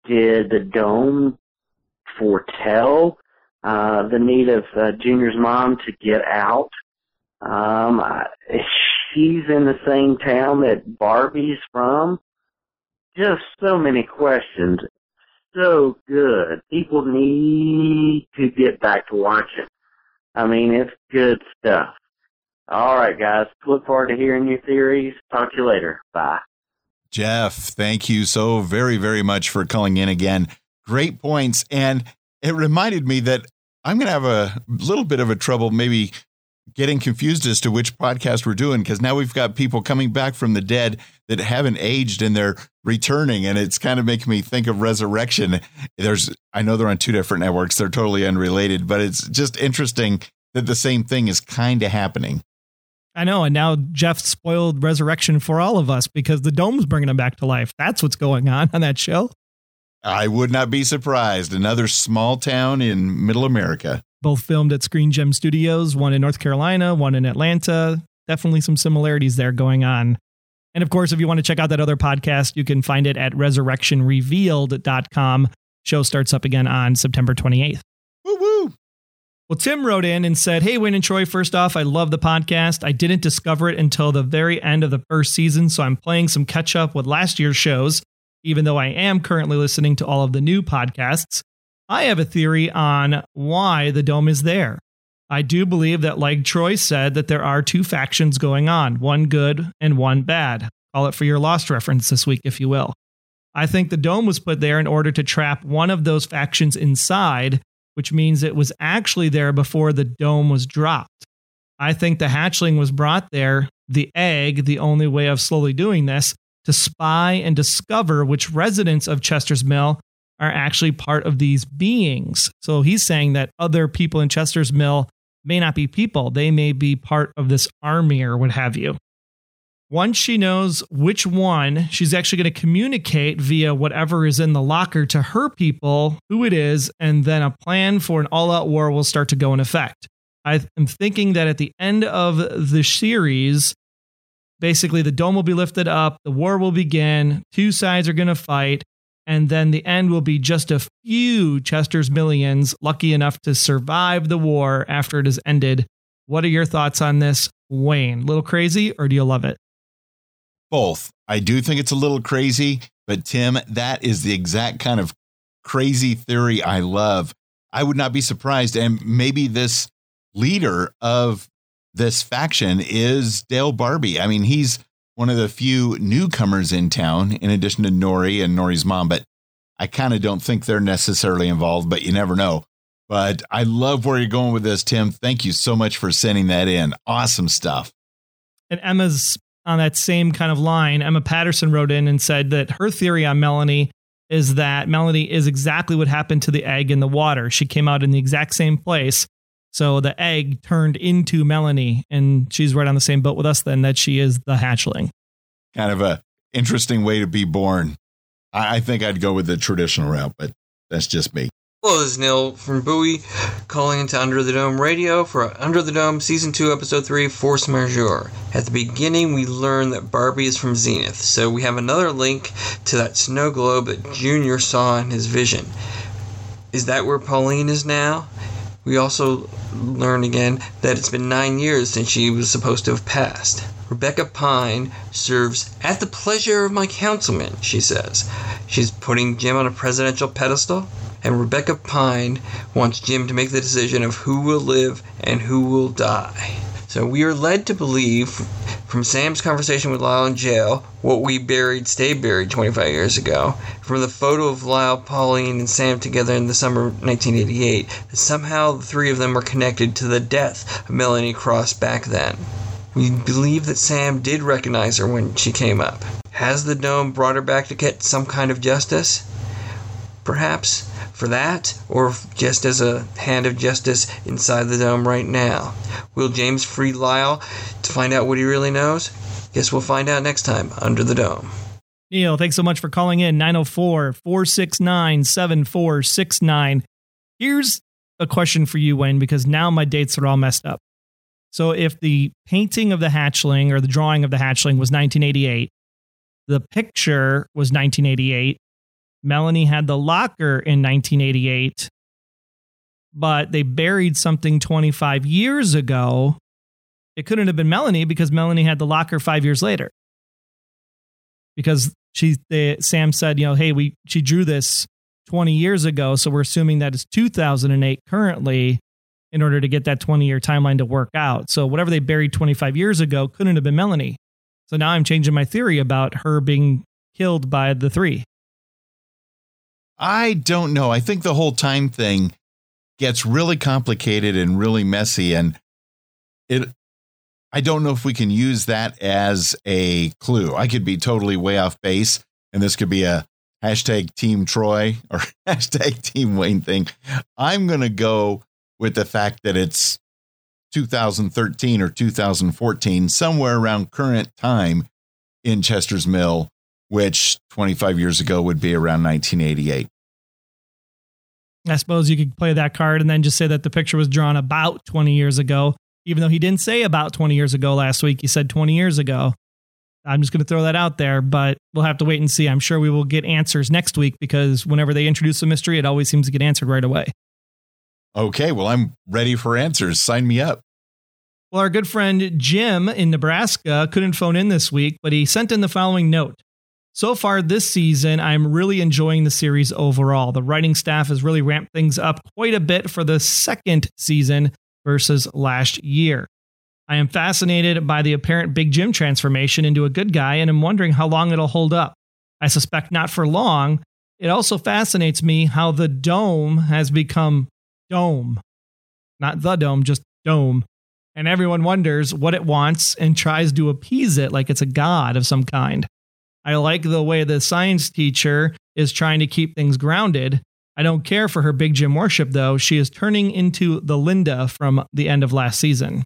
[SPEAKER 3] Did the dome foretell uh, the need of uh, Junior's mom to get out? Um, I, she's in the same town that Barbie's from just so many questions. So good. People need to get back to watching. I mean, it's good stuff. All right, guys. Look forward to hearing your theories. Talk to you later. Bye.
[SPEAKER 2] Jeff, thank you so very, very much for calling in again. Great points. And it reminded me that I'm going to have a little bit of a trouble maybe getting confused as to which podcast we're doing because now we've got people coming back from the dead that haven't aged and they're returning and it's kind of making me think of resurrection there's i know they're on two different networks they're totally unrelated but it's just interesting that the same thing is kind of happening
[SPEAKER 1] I know, and now Jeff spoiled resurrection for all of us because the dome's bringing him back to life. That's what's going on on that show.
[SPEAKER 2] I would not be surprised. Another small town in middle America
[SPEAKER 1] both filmed at Screen Gem Studios, one in North Carolina, one in Atlanta. Definitely some similarities there going on. And of course, if you want to check out that other podcast, you can find it at resurrectionrevealed.com. Show starts up again on September 28th.
[SPEAKER 2] Woo woo.
[SPEAKER 1] Well, Tim wrote in and said, Hey, Wayne and Troy, first off, I love the podcast. I didn't discover it until the very end of the first season, so I'm playing some catch up with last year's shows, even though I am currently listening to all of the new podcasts. I have a theory on why the dome is there. I do believe that, like Troy said, that there are two factions going on, one good and one bad. Call it for your lost reference this week, if you will. I think the dome was put there in order to trap one of those factions inside, which means it was actually there before the dome was dropped. I think the hatchling was brought there, the egg, the only way of slowly doing this, to spy and discover which residents of Chester's Mill are actually part of these beings. So he's saying that other people in Chester's Mill may not be people, they may be part of this army or what have you. Once she knows which one, she's actually going to communicate via whatever is in the locker to her people who it is, and then a plan for an all out war will start to go in effect. I am thinking that at the end of the series, basically the dome will be lifted up, the war will begin, two sides are going to fight, and then the end will be just a few Chester's millions lucky enough to survive the war after it has ended. What are your thoughts on this, Wayne? Little crazy, or do you love it?
[SPEAKER 2] Both. I do think it's a little crazy, but Tim, that is the exact kind of crazy theory I love. I would not be surprised. And maybe this leader of this faction is Dale Barbie. I mean, he's one of the few newcomers in town, in addition to Norrie and Norrie's mom. But I kind of don't think they're necessarily involved, but you never know. But I love where you're going with this, Tim. Thank you so much for sending that in. Awesome stuff.
[SPEAKER 1] And Emma's on that same kind of line. Emma Patterson wrote in and said that her theory on Melanie is that Melanie is exactly what happened to the egg in the water. She came out in the exact same place. So the egg turned into Melanie, and she's right on the same boat with us then that she is the hatchling.
[SPEAKER 2] Kind of a interesting way to be born. I, I think I'd go with the traditional route, but that's just me.
[SPEAKER 4] Hello, this is Neil from Bowie, calling into Under the Dome Radio for Under the Dome Season 2, Episode 3, Force Majeure. At the beginning, we learn that Barbie is from Zenith, so we have another link to that snow globe that Junior saw in his vision. Is that where Pauline is now? We also learn again that it's been nine years since she was supposed to have passed. Rebecca Pine serves at the pleasure of my councilman, she says. She's putting Jim on a presidential pedestal, and Rebecca Pine wants Jim to make the decision of who will live and who will die. So we are led to believe from Sam's conversation with Lyle in jail, what we buried stayed buried 25 years ago, from the photo of Lyle, Pauline, and Sam together in the summer of 1988, that somehow the three of them were connected to the death of Melanie Cross back then. We believe that Sam did recognize her when she came up. Has the dome brought her back to get some kind of justice? Perhaps for that, or just as a hand of justice inside the dome right now. Will James free Lyle to find out what he really knows? Guess we'll find out next time under the dome.
[SPEAKER 1] Neil, thanks so much for calling in 904 469 7469. Here's a question for you, Wayne, because now my dates are all messed up. So if the painting of the hatchling or the drawing of the hatchling was 1988, the picture was 1988, Melanie had the locker in 1988, but they buried something 25 years ago. It couldn't have been Melanie because Melanie had the locker five years later. Because she, they, Sam said, you know, hey, we she drew this 20 years ago, so we're assuming that it's 2008 currently in order to get that 20 year timeline to work out. So whatever they buried 25 years ago couldn't have been Melanie. So now I'm changing my theory about her being killed by the three.
[SPEAKER 2] I don't know. I think the whole time thing gets really complicated and really messy and it I don't know if we can use that as a clue. I could be totally way off base and this could be a hashtag team Troy or hashtag team Wayne thing. I'm going to go with the fact that it's 2013 or 2014, somewhere around current time in Chester's Mill, which 25 years ago would be around 1988.
[SPEAKER 1] I suppose you could play that card and then just say that the picture was drawn about 20 years ago, even though he didn't say about 20 years ago last week. He said 20 years ago. I'm just going to throw that out there, but we'll have to wait and see. I'm sure we will get answers next week because whenever they introduce a mystery, it always seems to get answered right away.
[SPEAKER 2] Okay, well, I'm ready for answers. Sign me up.
[SPEAKER 1] Well, our good friend Jim in Nebraska couldn't phone in this week, but he sent in the following note. So far this season, I'm really enjoying the series overall. The writing staff has really ramped things up quite a bit for the second season versus last year. I am fascinated by the apparent Big Jim transformation into a good guy and am wondering how long it'll hold up. I suspect not for long. It also fascinates me how the dome has become dome. Not the dome, just dome. And everyone wonders what it wants and tries to appease it like it's a god of some kind. I like the way the science teacher is trying to keep things grounded. I don't care for her Big Jim worship, though. She is turning into the Linda from the end of last season.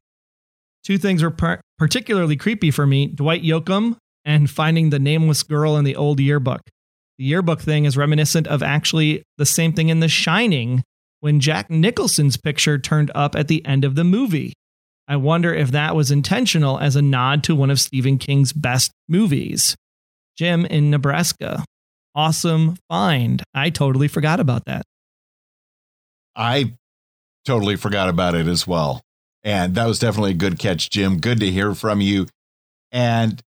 [SPEAKER 1] Two things were par- particularly creepy for me Dwight Yoakam and finding the nameless girl in the old yearbook. The yearbook thing is reminiscent of actually the same thing in The Shining when Jack Nicholson's picture turned up at the end of the movie. I wonder if that was intentional as a nod to one of Stephen King's best movies. Jim in Nebraska. Awesome find. I totally forgot about that.
[SPEAKER 2] I totally forgot about it as well. And that was definitely a good catch, Jim. Good to hear from you. And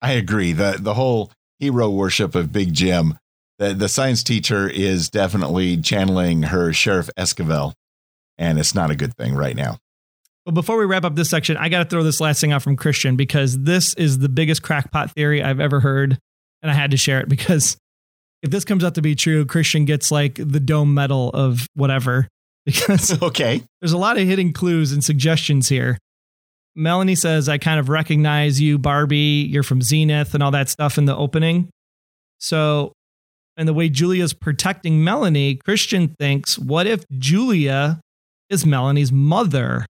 [SPEAKER 2] I agree. The the whole hero worship of Big Jim, the, the science teacher is definitely channeling her Sheriff Esquivel. And it's not a good thing right now.
[SPEAKER 1] But before we wrap up this section, I got to throw this last thing out from Christian because this is the biggest crackpot theory I've ever heard. And I had to share it because if this comes out to be true, Christian gets like the dome medal of whatever. Because
[SPEAKER 2] okay,
[SPEAKER 1] there's a lot of hidden clues and suggestions here. Melanie says, I kind of recognize you, Barbie. You're from Zenith and all that stuff in the opening. So, and the way Julia's protecting Melanie, Christian thinks, what if Julia is Melanie's mother?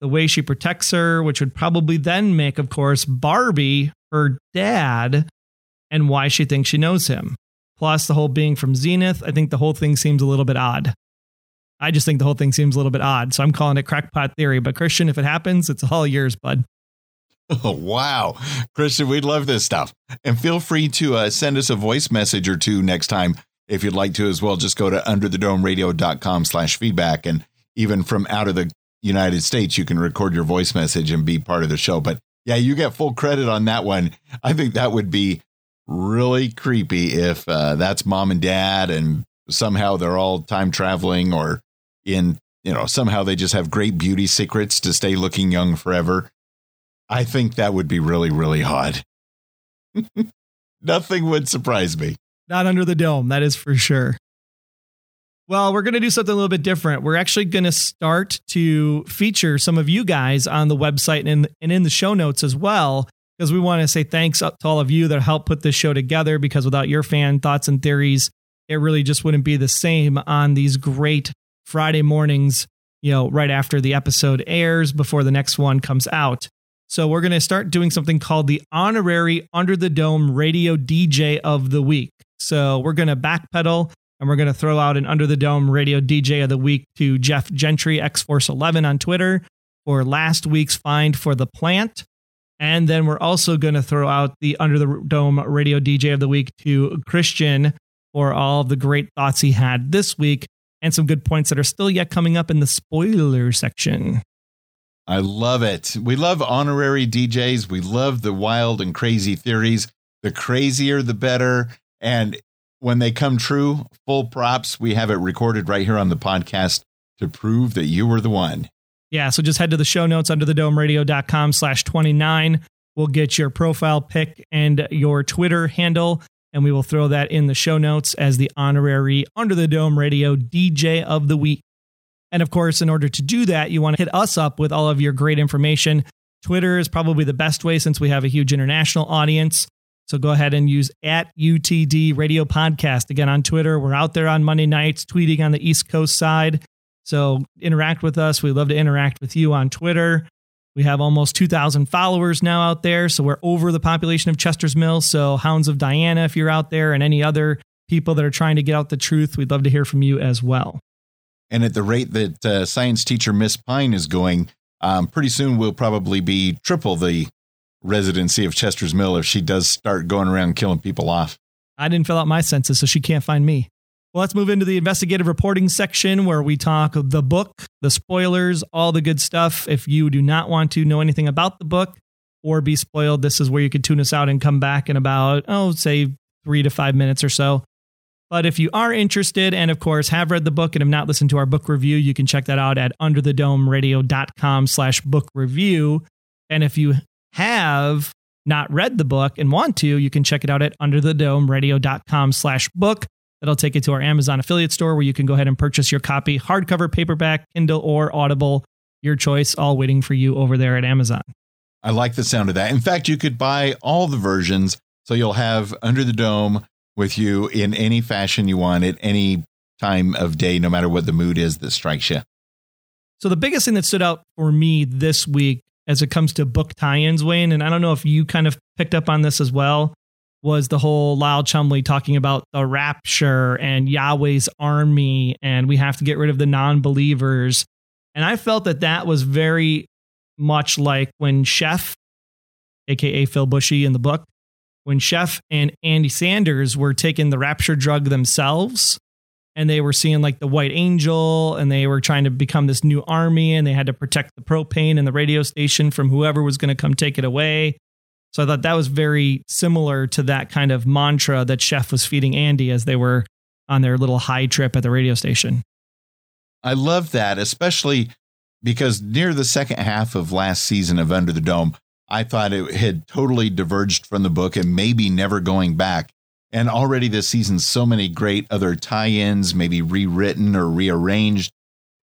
[SPEAKER 1] The way she protects her, which would probably then make, of course, Barbie her dad and why she thinks she knows him. Plus, the whole being from Zenith, I think the whole thing seems a little bit odd. I just think the whole thing seems a little bit odd. So I'm calling it crackpot theory. But Christian, if it happens, it's all yours, bud.
[SPEAKER 2] Oh, wow. Christian, we'd love this stuff. And feel free to uh, send us a voice message or two next time if you'd like to as well. Just go to underthedomeradio.com slash feedback. And even from out of the United States, you can record your voice message and be part of the show. But yeah, you get full credit on that one. I think that would be really creepy if uh, that's mom and dad and somehow they're all time traveling or in you know somehow they just have great beauty secrets to stay looking young forever i think that would be really really hot nothing would surprise me
[SPEAKER 1] not under the dome that is for sure well we're going to do something a little bit different we're actually going to start to feature some of you guys on the website and, in, and in the show notes as well because we want to say thanks uh, to all of you that helped put this show together because without your fan thoughts and theories it really just wouldn't be the same on these great Friday mornings, you know, right after the episode airs before the next one comes out. So we're going to start doing something called the honorary Under the Dome Radio DJ of the Week. So we're going to backpedal and we're going to throw out an Under the Dome Radio DJ of the Week to Jeff Gentry, X Force 11 on Twitter for last week's find for the plant. And then we're also going to throw out the Under the Dome Radio DJ of the Week to Christian for all the great thoughts he had this week and some good points that are still yet coming up in the spoiler section.
[SPEAKER 2] I love it. We love honorary DJs. We love the wild and crazy theories. The crazier, the better. And when they come true, full props. We have it recorded right here on the podcast to prove that you were the one.
[SPEAKER 1] Yeah. So just head to the show notes under the domeradio.com slash 29. We'll get your profile pic and your Twitter handle and we will throw that in the show notes as the honorary Under the Dome Radio DJ of the Week. And of course, in order to do that, you want to hit us up with all of your great information. Twitter is probably the best way since we have a huge international audience. So go ahead and use at UTD Radio Podcast. Again, on Twitter, we're out there on Monday nights tweeting on the East Coast side. So interact with us. We love to interact with you on Twitter. We have almost 2,000 followers now out there. So we're over the population of Chester's Mill. So, Hounds of Diana, if you're out there, and any other people that are trying to get out the truth, we'd love to hear from you as well.
[SPEAKER 2] And at the rate that uh, science teacher Miss Pine is going, um, pretty soon we'll probably be triple the residency of Chester's Mill if she does start going around killing people off.
[SPEAKER 1] I didn't fill out my census, so she can't find me. Well, let's move into the investigative reporting section where we talk the book, the spoilers, all the good stuff. If you do not want to know anything about the book or be spoiled, this is where you could tune us out and come back in about, oh, say three to five minutes or so. But if you are interested and, of course, have read the book and have not listened to our book review, you can check that out at underthedomeradio.com slash book review. And if you have not read the book and want to, you can check it out at underthedomeradio.com slash book. That'll take you to our Amazon affiliate store where you can go ahead and purchase your copy, hardcover, paperback, Kindle, or Audible, your choice, all waiting for you over there at Amazon.
[SPEAKER 2] I like the sound of that. In fact, you could buy all the versions so you'll have Under the Dome with you in any fashion you want at any time of day, no matter what the mood is that strikes you.
[SPEAKER 1] So, the biggest thing that stood out for me this week as it comes to book tie ins, Wayne, and I don't know if you kind of picked up on this as well, was the whole Lyle Chumley talking about the rapture and Yahweh's army, and we have to get rid of the non believers. And I felt that that was very much like when Chef, aka Phil Bushey in the book, when Chef and Andy Sanders were taking the rapture drug themselves and they were seeing like the white angel and they were trying to become this new army and they had to protect the propane and the radio station from whoever was going to come take it away so I thought that was very similar to that kind of mantra that Chef was feeding Andy as they were on their little high trip at the radio station.
[SPEAKER 2] I love that, especially because near the second half of last season of Under the Dome, I thought it had totally diverged from the book and maybe never going back. And already this season, so many great other tie ins, maybe rewritten or rearranged.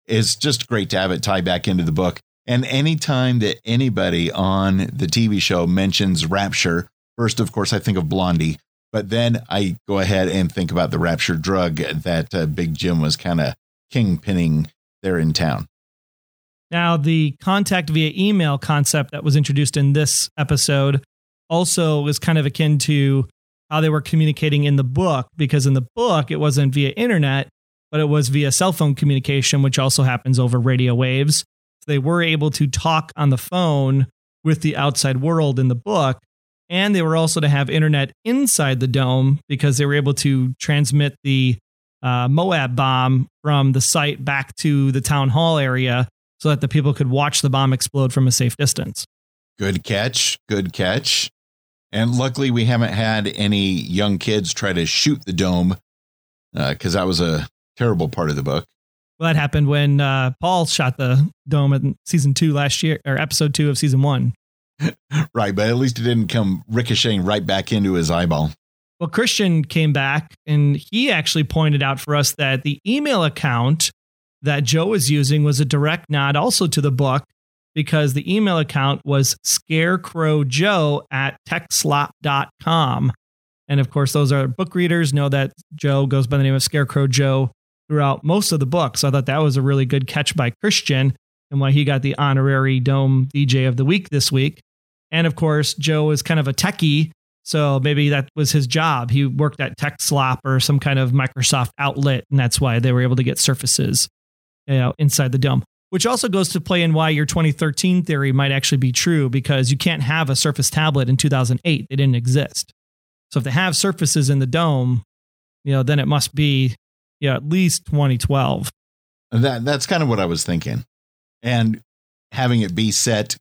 [SPEAKER 2] It's just great to have it tie back into the book. And anytime that anybody on the TV show mentions Rapture, first, of course, I think of Blondie, but then I go ahead and think about the Rapture drug that uh, Big Jim was kind of kingpinning there in town.
[SPEAKER 1] Now, the contact via email concept that was introduced in this episode also is kind of akin to how they were communicating in the book, because in the book, it wasn't via internet, but it was via cell phone communication, which also happens over radio waves. So they were able to talk on the phone with the outside world in the book. And they were also to have internet inside the dome because they were able to transmit the uh, Moab bomb from the site back to the town hall area so that the people could watch the bomb explode from a safe distance.
[SPEAKER 2] Good catch. Good catch. And luckily, we haven't had any young kids try to shoot the dome because uh, that was a terrible part of the book.
[SPEAKER 1] Well, that happened when uh, Paul shot the dome in season two last year, or episode two of season one.
[SPEAKER 2] right, but at least it didn't come ricocheting right back into his eyeball.
[SPEAKER 1] Well, Christian came back and he actually pointed out for us that the email account that Joe was using was a direct nod also to the book because the email account was scarecrowjoe at techslop.com. And of course, those are book readers know that Joe goes by the name of Scarecrow Joe throughout most of the book. So I thought that was a really good catch by Christian and why he got the honorary Dome DJ of the week this week. And of course, Joe is kind of a techie. So maybe that was his job. He worked at TechSlop or some kind of Microsoft outlet, and that's why they were able to get surfaces you know, inside the dome. Which also goes to play in why your 2013 theory might actually be true because you can't have a Surface tablet in 2008. They didn't exist. So if they have surfaces in the dome, you know, then it must be yeah, at least 2012.
[SPEAKER 2] That that's kind of what I was thinking. And having it be set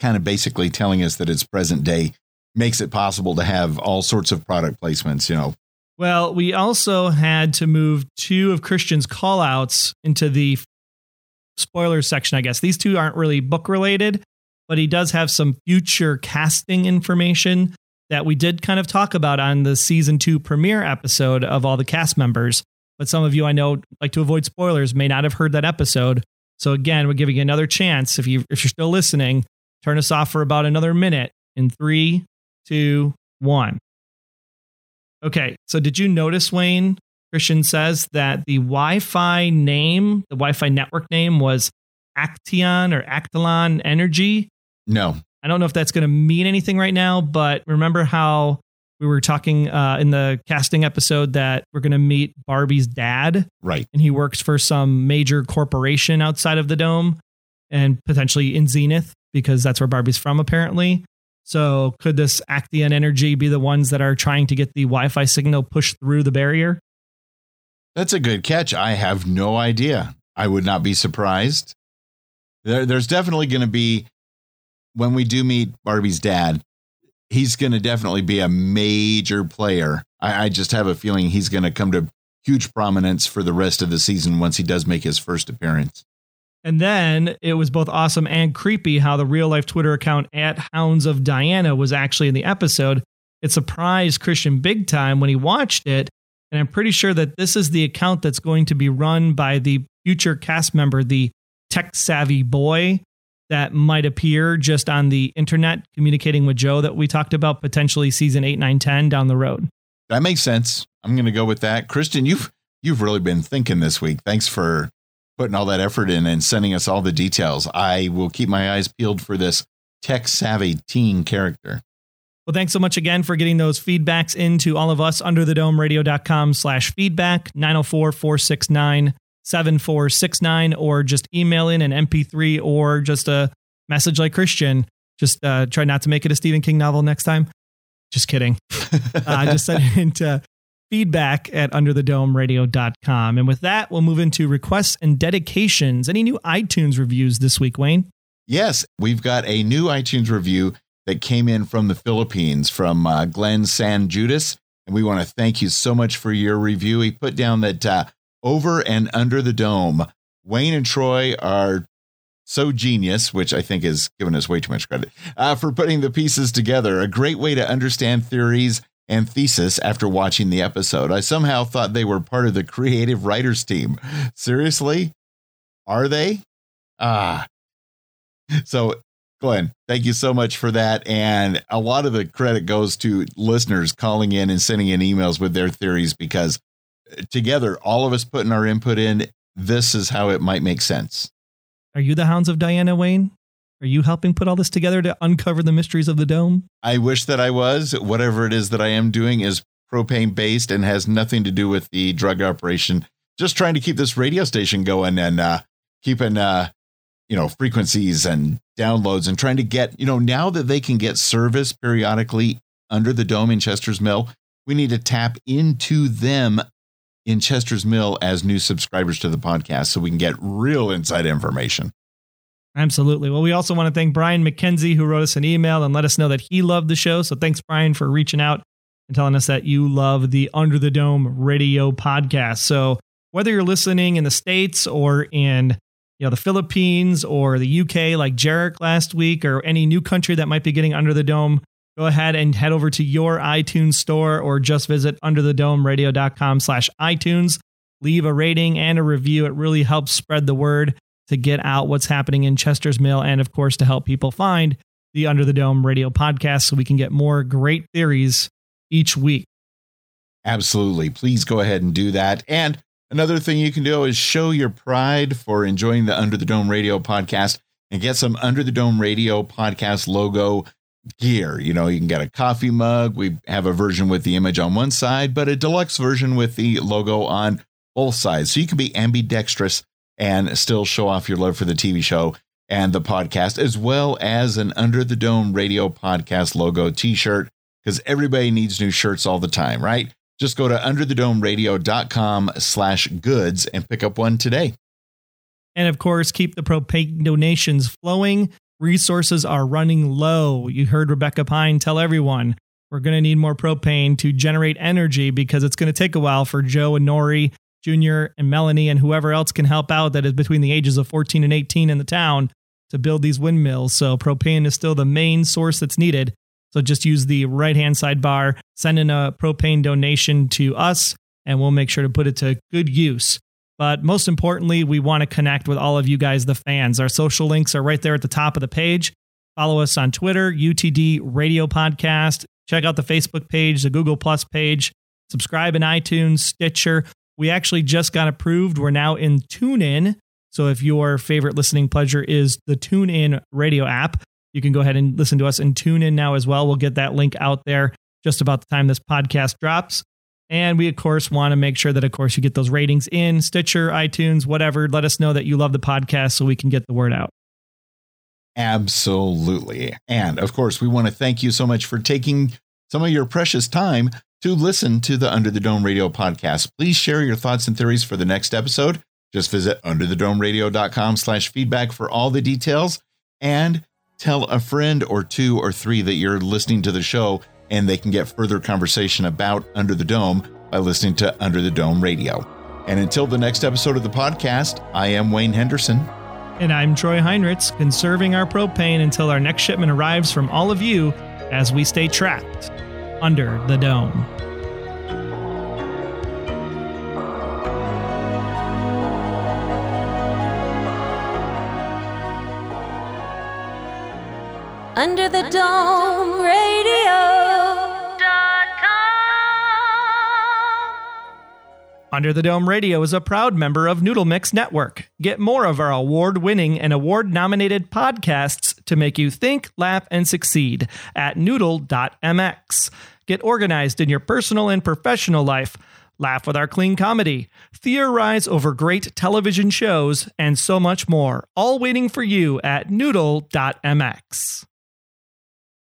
[SPEAKER 2] kind of basically telling us that it's present day makes it possible to have all sorts of product placements, you know.
[SPEAKER 1] Well, we also had to move two of Christian's callouts into the spoiler section, I guess. These two aren't really book related, but he does have some future casting information that we did kind of talk about on the season two premiere episode of all the cast members. But some of you I know like to avoid spoilers may not have heard that episode. So again, we're giving you another chance. If you if you're still listening, turn us off for about another minute in three, two, one. Okay, so did you notice, Wayne? Christian says that the Wi Fi name, the Wi Fi network name was Aktaion or Actilon Energy.
[SPEAKER 2] No.
[SPEAKER 1] I don't know if that's going to mean anything right now, but remember how we were talking uh, in the casting episode that we're going to meet Barbie's dad?
[SPEAKER 2] Right.
[SPEAKER 1] And he works for some major corporation outside of the dome and potentially in Zenith because that's where Barbie's from, apparently. So could this Aktaion Energy be the ones that are trying to get the Wi Fi signal pushed through the barrier?
[SPEAKER 2] That's a good catch. I have no idea. I would not be surprised. There, there's definitely going to be, when we do meet Barbie's dad, he's going to definitely be a major player. I, I just have a feeling he's going to come to huge prominence for the rest of the season once he does make his first appearance.
[SPEAKER 1] And then it was both awesome and creepy how the real life Twitter account at Hounds of Diana was actually in the episode. It surprised Christian big time when he watched it. And I'm pretty sure that this is the account that's going to be run by the future cast member, the tech savvy boy that might appear just on the internet communicating with Joe that we talked about potentially season 8, 9, 10 down the road.
[SPEAKER 2] That makes sense. I'm going to go with that. Christian, you've you've really been thinking this week. Thanks for putting all that effort in and sending us all the details. I will keep my eyes peeled for this tech savvy teen character.
[SPEAKER 1] Well, thanks so much again for getting those feedbacks into all of us under the dome radio.com slash feedback 904 469 7469 or just email in an MP3 or just a message like Christian. Just uh, try not to make it a Stephen King novel next time. Just kidding. uh, just send it into feedback at underthedomeradio.com. And with that, we'll move into requests and dedications. Any new iTunes reviews this week, Wayne?
[SPEAKER 2] Yes, we've got a new iTunes review that came in from the Philippines from uh, Glenn San Judas. And we want to thank you so much for your review. He put down that uh, over and under the dome, Wayne and Troy are so genius, which I think is giving us way too much credit uh, for putting the pieces together. A great way to understand theories and thesis after watching the episode. I somehow thought they were part of the creative writers team. Seriously? Are they? Ah, So, Glenn, thank you so much for that. And a lot of the credit goes to listeners calling in and sending in emails with their theories because together, all of us putting our input in, this is how it might make sense.
[SPEAKER 1] Are you the hounds of Diana Wayne? Are you helping put all this together to uncover the mysteries of the dome?
[SPEAKER 2] I wish that I was. Whatever it is that I am doing is propane based and has nothing to do with the drug operation. Just trying to keep this radio station going and uh, keeping, uh, you know, frequencies and downloads and trying to get, you know, now that they can get service periodically under the dome in Chester's Mill, we need to tap into them in Chester's Mill as new subscribers to the podcast so we can get real inside information.
[SPEAKER 1] Absolutely. Well, we also want to thank Brian McKenzie, who wrote us an email and let us know that he loved the show. So thanks, Brian, for reaching out and telling us that you love the Under the Dome radio podcast. So whether you're listening in the States or in you know the Philippines or the UK like Jarek last week or any new country that might be getting Under the Dome, go ahead and head over to your iTunes store or just visit underthedomeradio.com slash iTunes. Leave a rating and a review. It really helps spread the word to get out what's happening in Chester's Mill and, of course, to help people find the Under the Dome radio podcast so we can get more great theories each week.
[SPEAKER 2] Absolutely. Please go ahead and do that. And another thing you can do is show your pride for enjoying the Under the Dome radio podcast and get some Under the Dome radio podcast logo gear. You know, you can get a coffee mug. We have a version with the image on one side, but a deluxe version with the logo on both sides. So you can be ambidextrous and still show off your love for the TV show and the podcast, as well as an Under the Dome Radio podcast logo t shirt, because everybody needs new shirts all the time, right? Just go to underthedomeradio.com slash goods and pick up one today.
[SPEAKER 1] And of course, keep the propane donations flowing. Resources are running low. You heard Rebecca Pine tell everyone we're going to need more propane to generate energy because it's going to take a while for Joe and Norrie Junior and Melanie and whoever else can help out that is between the ages of 14 and 18 in the town to build these windmills. So propane is still the main source that's needed. So just use the right hand sidebar, send in a propane donation to us, and we'll make sure to put it to good use. But most importantly, we want to connect with all of you guys, the fans. Our social links are right there at the top of the page. Follow us on Twitter, UTD Radio Podcast. Check out the Facebook page, the Google Plus page. Subscribe in iTunes, Stitcher. We actually just got approved. We're now in TuneIn. So if your favorite listening pleasure is the TuneIn radio app, you can go ahead and listen to us and tune in now as well. We'll get that link out there just about the time this podcast drops. And we, of course, want to make sure that, of course, you get those ratings in Stitcher, iTunes, whatever. Let us know that you love the podcast so we can get the word out.
[SPEAKER 2] Absolutely. And of course, we want to thank you so much for taking some of your precious time to listen to the Under the Dome Radio podcast. Please share your thoughts and theories for the next episode. Just visit underthedomeradio.com slash feedback for all the details and tell a friend or two or three that you're listening to the show and they can get further conversation about Under the Dome by listening to Under the Dome Radio. And until the next episode of the podcast, I am Wayne Henderson.
[SPEAKER 1] And I'm Troy Heinrichs, conserving our propane until our next shipment arrives from all of you as we stay trapped under the dome.
[SPEAKER 5] Under the Dome Radio.
[SPEAKER 1] Under the Dome Radio is a proud member of Noodle Mix Network. Get more of our award winning and award nominated podcasts to make you think, laugh, and succeed at noodle.mx. Get organized in your personal and professional life. Laugh with our clean comedy, theorize over great television shows, and so much more, all waiting for you at noodle.mx.